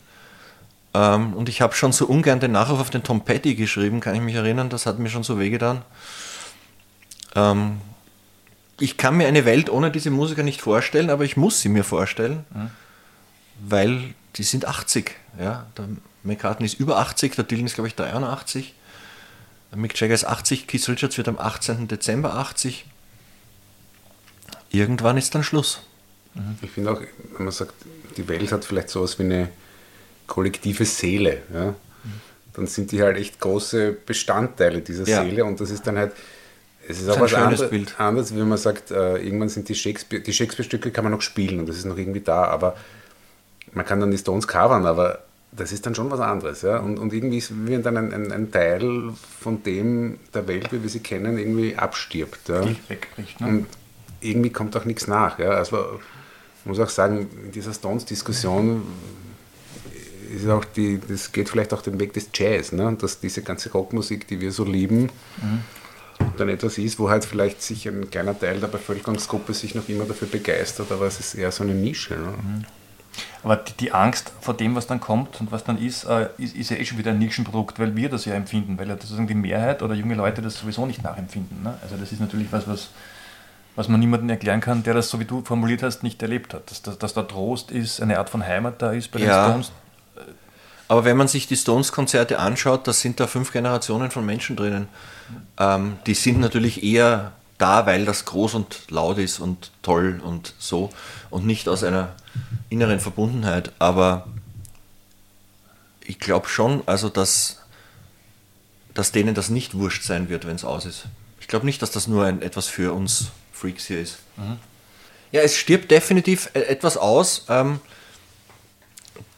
Ähm, und ich habe schon so ungern den Nachruf auf den Tom Petty geschrieben, kann ich mich erinnern, das hat mir schon so wehgetan. Ähm, ich kann mir eine Welt ohne diese Musiker nicht vorstellen, aber ich muss sie mir vorstellen, weil die sind 80. Ja? Der McCartney ist über 80, der Dylan ist, glaube ich, 83. Der Mick Jagger ist 80, Keith Richards wird am 18. Dezember 80. Irgendwann ist dann Schluss. Ich finde auch, wenn man sagt, die Welt hat vielleicht sowas wie eine kollektive Seele, ja, dann sind die halt echt große Bestandteile dieser Ja. Seele und das ist dann halt, es ist ist auch ein was anderes, Bild. anders, wenn man sagt, äh, irgendwann sind die Shakespeare, die Shakespeare-Stücke kann man noch spielen und das ist noch irgendwie da, aber man kann dann die Stones covern, aber das ist dann schon was anderes, ja, und, und irgendwie ist wie wenn dann ein, ein, ein Teil von dem der Welt, wie wir sie kennen, irgendwie abstirbt, ja. wegbricht. Ne? Und irgendwie kommt auch nichts nach. Ja? Also ich muss auch sagen, in dieser Stones-Diskussion ist auch die, das geht vielleicht auch den Weg des Jazz, ne? Dass diese ganze Rockmusik, die wir so lieben, dann etwas ist, wo halt vielleicht sich ein kleiner Teil der Bevölkerungsgruppe sich noch immer dafür begeistert, aber es ist eher so eine Nische. Ne? Aber die, die Angst vor dem, was dann kommt und was dann ist, äh, ist, ist ja eh schon wieder ein Nischenprodukt, weil wir das ja empfinden, weil ja sozusagen die Mehrheit oder junge Leute das sowieso nicht nachempfinden. Ne? Also das ist natürlich was, was, was man niemandem erklären kann, der das, so wie du formuliert hast, nicht erlebt hat. Dass, dass, dass da Trost ist, eine Art von Heimat da ist bei den Ja. Stones. Aber wenn man sich die Stones-Konzerte anschaut, da sind da fünf Generationen von Menschen drinnen. Ähm, die sind natürlich eher da, weil das groß und laut ist und toll und so und nicht aus einer inneren Verbundenheit. Aber ich glaube schon, also dass, dass denen das nicht wurscht sein wird, wenn es aus ist. Ich glaube nicht, dass das nur ein, etwas für uns Freaks hier ist. Ja, es stirbt definitiv e- etwas aus. Ähm,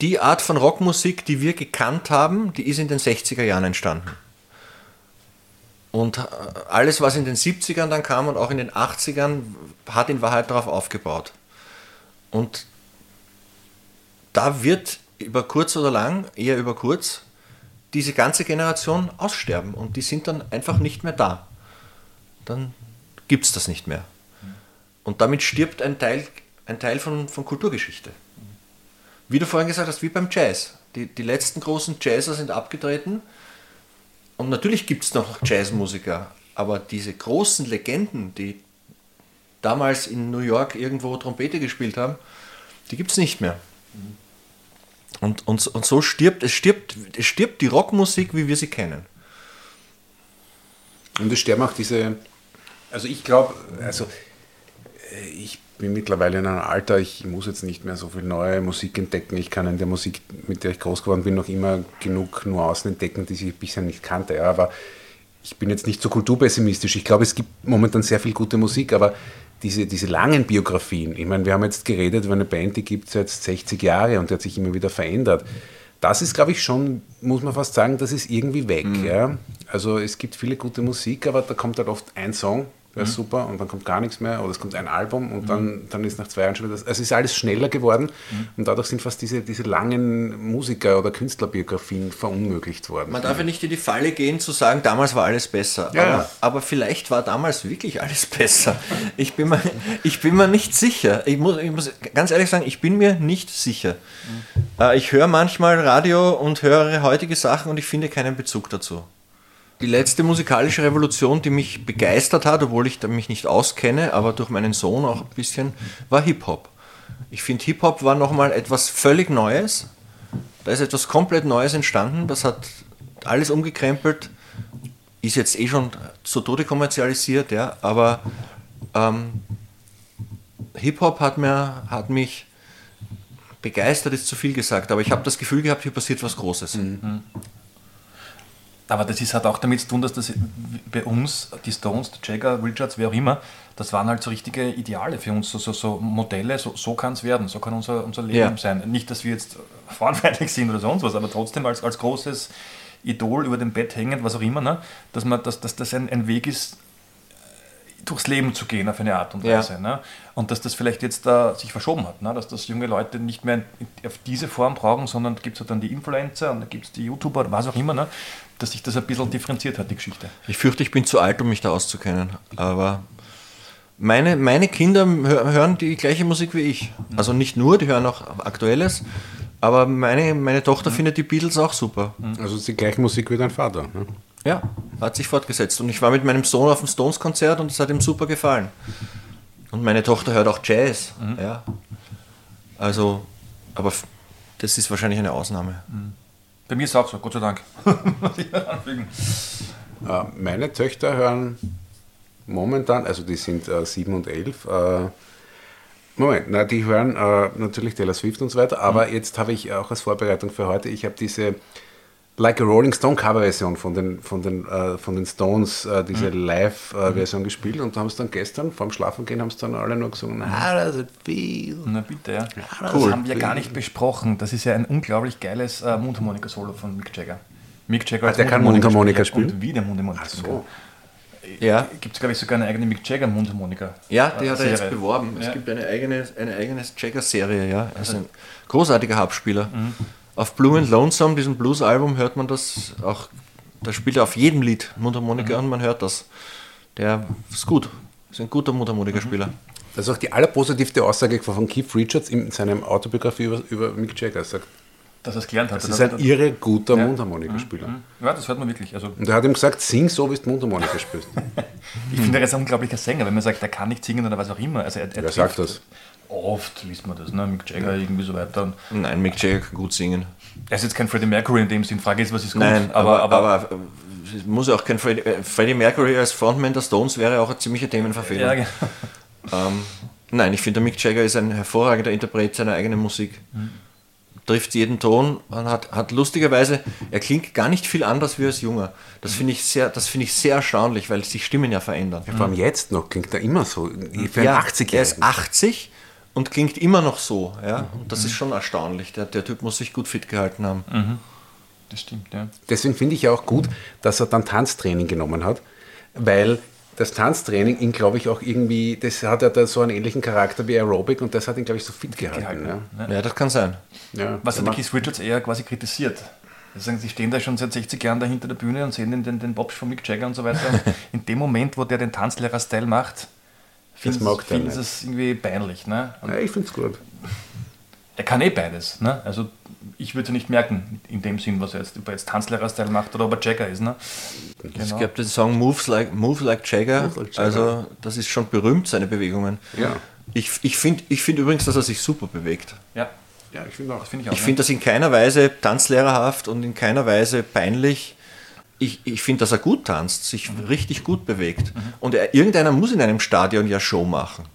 die Art von Rockmusik, die wir gekannt haben, die ist in den 60er Jahren entstanden. Und äh, alles, was in den 70ern dann kam und auch in den 80ern, hat in Wahrheit darauf aufgebaut. Und da wird über kurz oder lang, eher über kurz, diese ganze Generation aussterben und die sind dann einfach nicht mehr da. Dann gibt es das nicht mehr. Und damit stirbt ein Teil, ein Teil von, von Kulturgeschichte. Wie du vorhin gesagt hast, wie beim Jazz. Die, die letzten großen Jazzer sind abgetreten und natürlich gibt es noch Jazzmusiker, aber diese großen Legenden, die damals in New York irgendwo Trompete gespielt haben, die gibt es nicht mehr. Und, und, und so stirbt es, stirbt, es stirbt die Rockmusik, wie wir sie kennen. Und es sterben auch diese, also ich glaube, also äh, ich bin mittlerweile in einem Alter, ich muss jetzt nicht mehr so viel neue Musik entdecken. Ich kann in der Musik, mit der ich groß geworden bin, noch immer genug Nuancen entdecken, die ich bisher nicht kannte. Ja, aber ich bin jetzt nicht so kulturpessimistisch. Ich glaube, es gibt momentan sehr viel gute Musik, aber diese, diese langen Biografien, ich meine, wir haben jetzt geredet über eine Band, die gibt es jetzt 60 Jahre und die hat sich immer wieder verändert. Das ist, glaube ich, schon, muss man fast sagen, das ist irgendwie weg. Ja? Also es gibt viele gute Musik, aber da kommt halt oft ein Song, der ist super und dann kommt gar nichts mehr oder es kommt ein Album und dann, dann ist nach zwei Jahren schon wieder das. Also es ist alles schneller geworden und dadurch sind fast diese, diese langen Musiker- oder Künstlerbiografien verunmöglicht worden. Man darf ja nicht in die Falle gehen zu sagen, damals war alles besser. Ja, aber, aber vielleicht war damals wirklich alles besser. Ich bin mir, ich bin mir nicht sicher. Ich muss, ich muss ganz ehrlich sagen, ich bin mir nicht sicher. Äh, Ich höre manchmal Radio und höre heutige Sachen und ich finde keinen Bezug dazu. Die letzte musikalische Revolution, die mich begeistert hat, obwohl ich mich nicht auskenne, aber durch meinen Sohn auch ein bisschen, war Hip-Hop. Ich finde, Hip-Hop war nochmal etwas völlig Neues. Da ist etwas komplett Neues entstanden. Das hat alles umgekrempelt. Ist jetzt eh schon zu Tode kommerzialisiert, ja. Aber ähm, Hip-Hop hat, hat mich begeistert, ist zu viel gesagt. Aber ich habe das Gefühl gehabt, hier passiert was Großes. Aber das ist halt auch damit zu tun, dass das bei uns, die Stones, die Jagger, Richards, wer auch immer, das waren halt so richtige Ideale für uns, so, so, so Modelle, so, so kann es werden, so kann unser, unser Leben Ja. sein. Nicht, dass wir jetzt frauenfeindlich sind oder sonst was, aber trotzdem als, als großes Idol über dem Bett hängend, was auch immer, ne? dass, man, dass, dass das ein, ein Weg ist, durchs Leben zu gehen auf eine Art und Ja. Weise. Ne? Und dass das vielleicht jetzt da sich verschoben hat, ne? dass das junge Leute nicht mehr auf diese Form brauchen, sondern gibt es dann die Influencer und dann gibt es die YouTuber was auch immer, ne? Dass sich das ein bisschen differenziert hat, die Geschichte. Ich fürchte, ich bin zu alt, um mich da auszukennen. Aber meine, meine Kinder hö- hören die gleiche Musik wie ich. Also nicht nur, die hören auch Aktuelles. Aber meine, meine Tochter findet die Beatles auch super. Also es ist die gleiche Musik wie dein Vater. Ne? Ja, hat sich fortgesetzt. Und ich war mit meinem Sohn auf dem Stones-Konzert und es hat ihm super gefallen. Und meine Tochter hört auch Jazz. Ja. Also, aber das ist wahrscheinlich eine Ausnahme. Bei mir ist es auch so, Gott sei Dank. Meine Töchter hören momentan, also die sind äh, sieben und elf. Äh, Moment, na, die hören äh, natürlich Taylor Swift und so weiter, aber jetzt habe ich auch als Vorbereitung für heute, ich habe diese Like a Rolling Stone Coverversion von den, von den, äh, von den Stones, äh, diese Live-Version gespielt und haben es dann gestern vorm Schlafengehen haben es dann alle nur gesungen. How does it feel? Na bitte, ja. Das cool. haben wir gar nicht besprochen. Das ist ja ein unglaublich geiles äh, Mundharmonika-Solo von Mick Jagger. Mick Jagger als der kann Mundharmonika spielen? Und wie der Mundharmonika spielen so. Ja, Gibt es, glaube ich, sogar eine eigene Mick Jagger Mundharmonika. ja die hat er jetzt beworben. Es Ja. gibt eine eigene, eine eigene Jagger-Serie. Ja. Er ist ein großartiger Hauptspieler. Auf Blue and Lonesome, diesem Blues-Album, hört man das auch. Da spielt er auf jedem Lied Mundharmonika und man hört das. Der ist gut. Ist ein guter Mundharmonikaspieler. Das ist auch die allerpositivste Aussage von Keith Richards in seinem Autobiografie über, über Mick Jagger. Er sagt, Dass er es gelernt hat. das ist ein irre guter Ja. Mundharmonikaspieler. Ja, das hört man wirklich. Also, Und er hat ihm gesagt, sing so, wie du Mundharmonika spielst. ich finde, er ist ein unglaublicher Sänger, wenn man sagt, er kann nicht singen oder was auch immer. Also, er, er Wer sagt das? Oft liest man das, ne? Mick Jagger irgendwie so weiter. Und Nein, Mick Jagger kann gut singen. er ist jetzt kein Freddie Mercury in dem Sinn. Frage ist, was ist gut. Nein, aber, aber, aber äh, es muss ja auch kein Freddie, äh, Freddie Mercury als Frontman der Stones wäre auch eine ziemliche Themenverfehlung. ja, genau. Ähm, nein, ich finde, der Mick Jagger ist ein hervorragender Interpret seiner eigenen Musik. Trifft jeden Ton und hat, hat lustigerweise, er klingt gar nicht viel anders wie als Junger. Das finde ich, sehr- das finde ich sehr erstaunlich, weil sich Stimmen ja verändern. Vor allem jetzt noch klingt er immer so. Für Ja, einen 80 er ist 80 und klingt immer noch so. Ja? Und das ist Mhm. schon erstaunlich. Der, der Typ muss sich gut fit gehalten haben. Das stimmt, ja. Deswegen finde ich ja auch gut, dass er dann Tanztraining genommen hat, weil das Tanztraining ihn, glaube ich, auch irgendwie, das hat ja da so einen ähnlichen Charakter wie Aerobic und das hat ihn, glaube ich, so fit gehalten. gehalten, Ja. Ja, das kann sein. Ja. Was Er hat der Keith Richards eher quasi kritisiert? Sie sagen, sie stehen da schon seit 60 Jahren da hinter der Bühne und sehen den, den, den Bobsch von Mick Jagger und so weiter. In dem Moment, wo der den Tanzlehrer-Style macht, sie es irgendwie peinlich. Ne? Ja, ich finde es gut. er kann eh beides. Ne? Also ich würde es ja nicht merken, in dem Sinn, was er jetzt, ob er jetzt Tanzlehrer-Style macht oder ob er Jagger ist. Ne? Es Genau. gab den Song Moves Like, Move like Jagger. Move like Jagger. Also, das ist schon berühmt, seine Bewegungen. Ja. Ich, ich finde ich find übrigens, dass er sich super bewegt. Ja, Ja, ich finde auch. das finde ich auch. Ich finde das in keiner Weise tanzlehrerhaft und in keiner Weise peinlich. Ich, ich finde, dass er gut tanzt, sich richtig gut bewegt. Und er, irgendeiner muss in einem Stadion ja Show machen.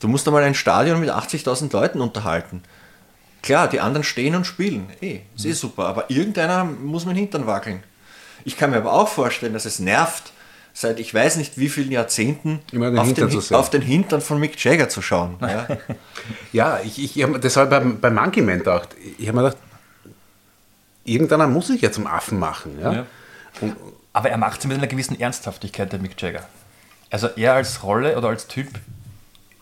Du musst einmal ein Stadion mit 80.000 Leuten unterhalten. Klar, die anderen stehen und spielen. Eh, ist eh super. Aber irgendeiner muss mit Hintern wackeln. Ich kann mir aber auch vorstellen, dass es nervt, seit ich weiß nicht wie vielen Jahrzehnten Immer den auf, Hintern den, zu sehen. auf den Hintern von Mick Jagger zu schauen. Ja. Ja, ich, ich, ich habe das habe ich beim, beim Monkey Man gedacht. Ich habe mir gedacht, irgendeiner muss ich ja zum Affen machen. Ja? Ja. Und, Aber er macht es mit einer gewissen Ernsthaftigkeit, der Mick Jagger. Also er als Rolle oder als Typ,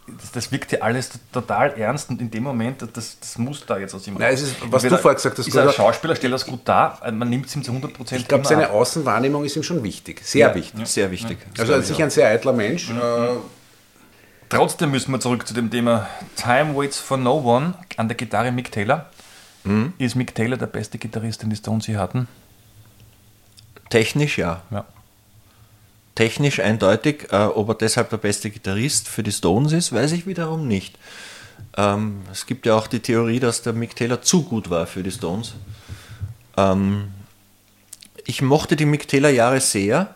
das, das wirkt ja alles total ernst und in dem Moment, das, das muss da jetzt aus ihm Nein, es ist, was Entweder du vorher gesagt hast, Ist er ein Schauspieler, stellt das gut dar, man nimmt es ihm zu 100% ich glaube, seine ab. Außenwahrnehmung ist ihm schon wichtig. Sehr wichtig. Sehr wichtig. Also er ist sicher ein sehr eitler Mensch. Äh, Trotzdem müssen wir zurück zu dem Thema Time Waits for No One an der Gitarre Mick Taylor. Mhm. Ist Mick Taylor der beste Gitarrist, den die Stones je hatten? Technisch ja. Ja. Technisch eindeutig, äh, ob er deshalb der beste Gitarrist für die Stones ist, weiß ich wiederum nicht. Ähm, es gibt ja auch die Theorie, dass der Mick Taylor zu gut war für die Stones. Ähm, ich mochte die Mick Taylor Jahre sehr.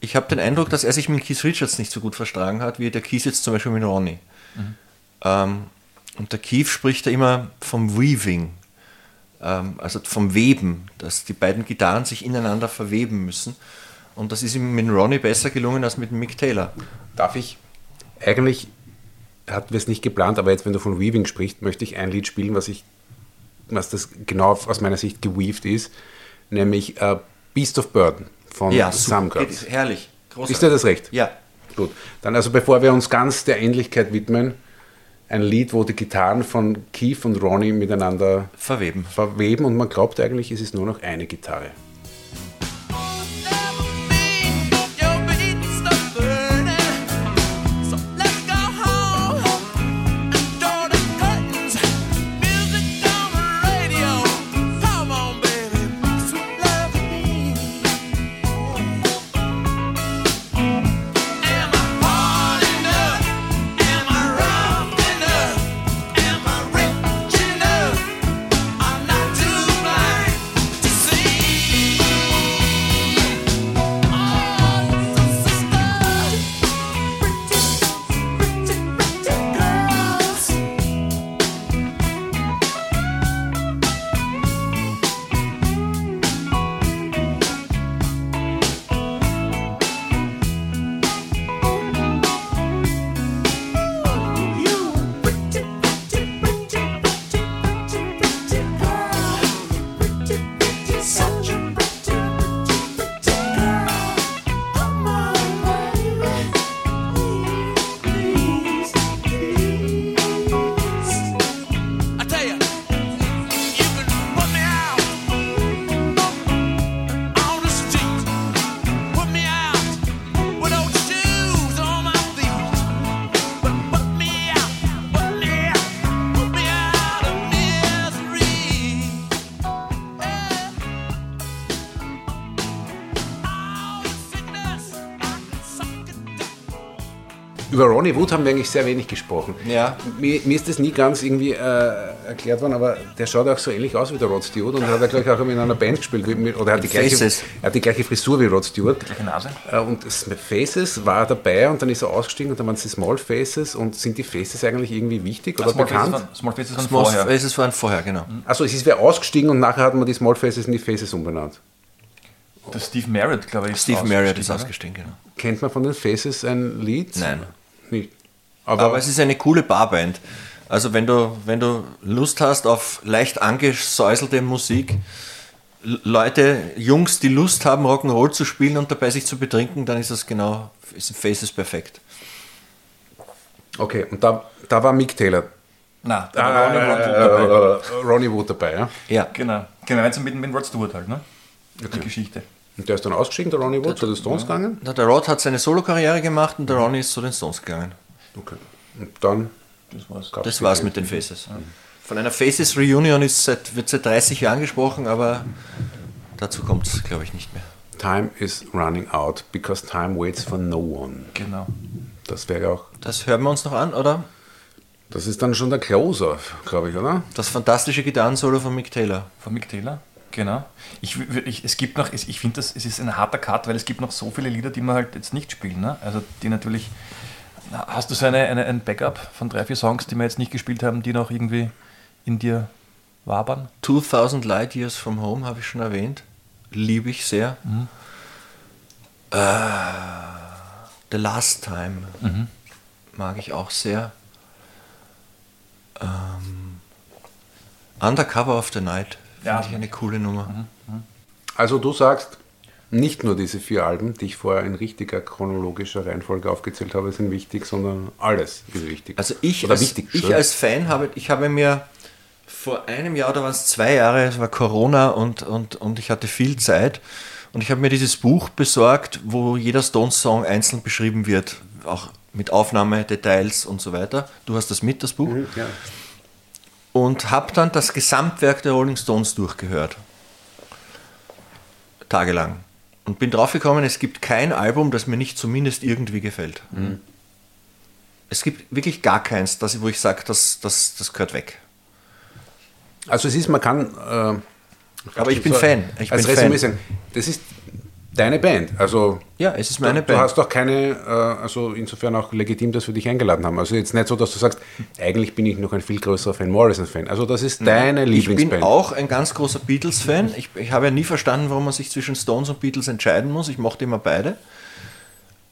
Ich habe den Eindruck, dass er sich mit Keith Richards nicht so gut vertragen hat, wie der Keith jetzt zum Beispiel mit Ronnie. Ähm, und der Keith spricht da immer vom Weaving, also vom Weben, dass die beiden Gitarren sich ineinander verweben müssen. Und das ist ihm mit Ronnie besser gelungen als mit Mick Taylor. darf ich? Eigentlich hatten wir es nicht geplant, aber jetzt, wenn du von Weaving sprichst, möchte ich ein Lied spielen, was ich, was das genau aus meiner Sicht geweaved ist, nämlich äh, Beast of Burden von Ja. Geht- herrlich. Großartig. Ist dir das recht? Ja. Gut. Dann also bevor wir uns ganz der Ähnlichkeit widmen, ein Lied, wo die Gitarren von Keith und Ronnie miteinander Verweben. verweben und man glaubt eigentlich, es ist nur noch eine Gitarre. Ronnie Wood haben wir eigentlich sehr wenig gesprochen. Ja. Mir, mir ist das nie ganz irgendwie äh, erklärt worden, aber der schaut auch so ähnlich aus wie der Rod Stewart und hat er gleich auch in einer Band gespielt. wie- mit- Oder er hat die, gleiche, Faces. er hat die gleiche Frisur wie Rod Stewart. Gleiche Nase. Äh, Und das Faces war er dabei und dann ist er ausgestiegen und dann waren es die Small Faces und sind die Faces eigentlich irgendwie wichtig oder Small Faces, bekannt? waren, Small Faces waren Small vorher. Faces waren vorher, genau. Also es ist wer ausgestiegen und nachher hat man die Small Faces in die Faces umbenannt. Der Steve Merritt, glaube ich, ist Steve Marriott ist ausgestiegen, ausgestiegen, genau. Kennt man von den Faces ein Lied? Nein. Aber, Aber es ist eine coole Barband. Also wenn du, wenn du Lust hast auf leicht angesäuselte Musik, Leute, Jungs, die Lust haben, Rock'n'Roll zu spielen und dabei sich zu betrinken, dann ist das genau, ist Faces perfekt. okay, und da, da war Mick Taylor. Nein, da war Ronnie Wood dabei. Äh, Ronnie Wood dabei, ja. Ja. Genau, gemeinsam mit, mit Rod Stewart halt, ne? Die Geschichte. Und der ist dann ausgestiegen, der Ronnie Wood, zu den Stones gegangen. Na, Der Rod hat seine Solokarriere gemacht und der Ronnie ist zu den Stones gegangen. Okay. Und dann Das war's. Das war's mit den Faces. Von einer Faces Reunion ist seit, wird seit 30 Jahren gesprochen, aber dazu kommt es, glaube ich, nicht mehr. Time is running out because time waits for no one. Genau. Das wäre auch, Das hören wir uns noch an, oder? das ist dann schon der Closer, glaube ich, oder? Das fantastische Gitarrensolo von Mick Taylor. Von Mick Taylor, genau. Ich, ich, es gibt noch, ich finde, das es ist ein harter Cut, weil es gibt noch so viele Lieder, die man halt jetzt nicht spielen. Ne? Also die natürlich. Hast du so eine, eine, ein Backup von drei, vier Songs, die wir jetzt nicht gespielt haben, die noch irgendwie in dir wabern? 2000 Light Years from Home habe ich schon erwähnt. Liebe ich sehr. Äh, The Last Time mag ich auch sehr. Ähm, Undercover of the Night finde Ja. ich eine coole Nummer. Also du sagst, nicht nur diese vier Alben, die ich vorher in richtiger chronologischer Reihenfolge aufgezählt habe, sind wichtig, sondern alles ist wichtig. Also ich, als, wichtig, ich als Fan habe, ich habe mir vor einem Jahr oder waren es zwei Jahre, es war Corona und, und, und ich hatte viel Zeit und ich habe mir dieses Buch besorgt, wo jeder Stones-Song einzeln beschrieben wird, auch mit Aufnahme, Details und so weiter. Du hast das mit, das Buch. ja. Und habe dann das Gesamtwerk der Rolling Stones durchgehört. Tagelang. Und bin draufgekommen, es gibt kein Album, das mir nicht zumindest irgendwie gefällt. Es gibt wirklich gar keins, das, wo ich sage, das, das, das gehört weg. Also es ist, man kann... Äh, Aber ich bin so Fan. Ich als bin Resümee Fan. sagen, das ist deine Band. Also Ja, es ist meine du, Band. Du hast doch keine, äh, also insofern auch legitim, dass wir dich eingeladen haben. Also jetzt nicht so, dass du sagst, eigentlich bin ich noch ein viel größerer Fan Morrison-Fan. Also das ist deine ich bin Lieblingsband. auch ein ganz großer Beatles-Fan. Ich, ich habe ja nie verstanden, warum man sich zwischen Stones und Beatles entscheiden muss. Ich mochte immer beide.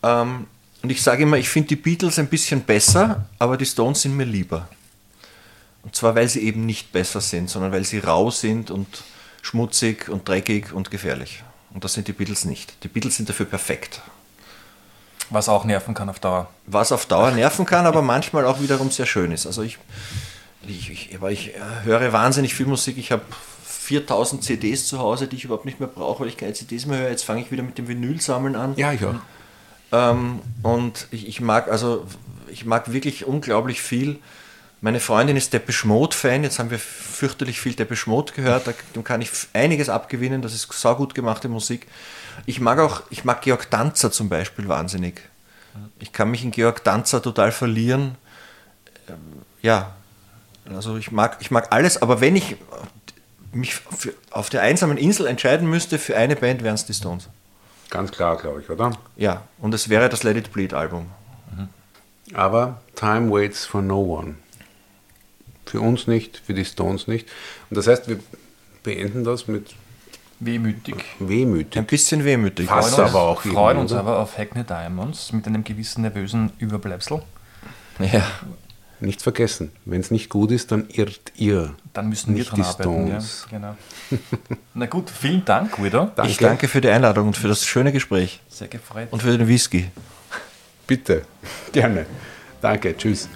Ähm, und ich sage immer, ich finde die Beatles ein bisschen besser, aber die Stones sind mir lieber. Und zwar, weil sie eben nicht besser sind, sondern weil sie rau sind und schmutzig und dreckig und gefährlich. Und das sind die Beatles nicht. Die Beatles sind dafür perfekt. Was auch nerven kann auf Dauer. Was auf Dauer nerven kann, aber manchmal auch wiederum sehr schön ist. Also ich, ich, ich, aber ich äh, höre wahnsinnig viel Musik. Ich habe 4000 CDs zu Hause, die ich überhaupt nicht mehr brauche, weil ich keine CDs mehr höre. Jetzt fange ich wieder mit dem Vinylsammeln an. Ja, auch. Ähm, und ich, ich mag also, ich mag wirklich unglaublich viel. Meine Freundin ist Depeche Mode Fan. Jetzt haben wir fürchterlich viel Depeche Mode gehört. Da, dem kann ich einiges abgewinnen. Das ist saugut gemachte Musik. Ich mag auch, ich mag Georg Danzer zum Beispiel wahnsinnig. Ich kann mich in Georg Danzer total verlieren. Ähm, ja, also ich mag, ich mag alles, aber wenn ich mich für, auf der einsamen Insel entscheiden müsste für eine Band, wären es die Stones. Ganz klar, glaube ich, oder? Ja, und es wäre das Let It Bleed Album. Aber Time waits for no one. Für uns nicht, für die Stones nicht. Und das heißt, wir beenden das mit Wehmütig. Ein wehmütig. bisschen wehmütig. Fast aber auch freuen irgendwie, uns aber auf Hackney Diamonds mit einem gewissen nervösen Überbleibsel. Ja. Nicht vergessen, wenn es nicht gut ist, dann irrt ihr. Dann müssen Nicht wir die dran arbeiten. Ja, Stones. genau. Na gut, vielen Dank, Guido. Ich danke für die Einladung und für das schöne Gespräch Sehr gefreut. und für den Whisky. Bitte. Gerne. Danke. Tschüss.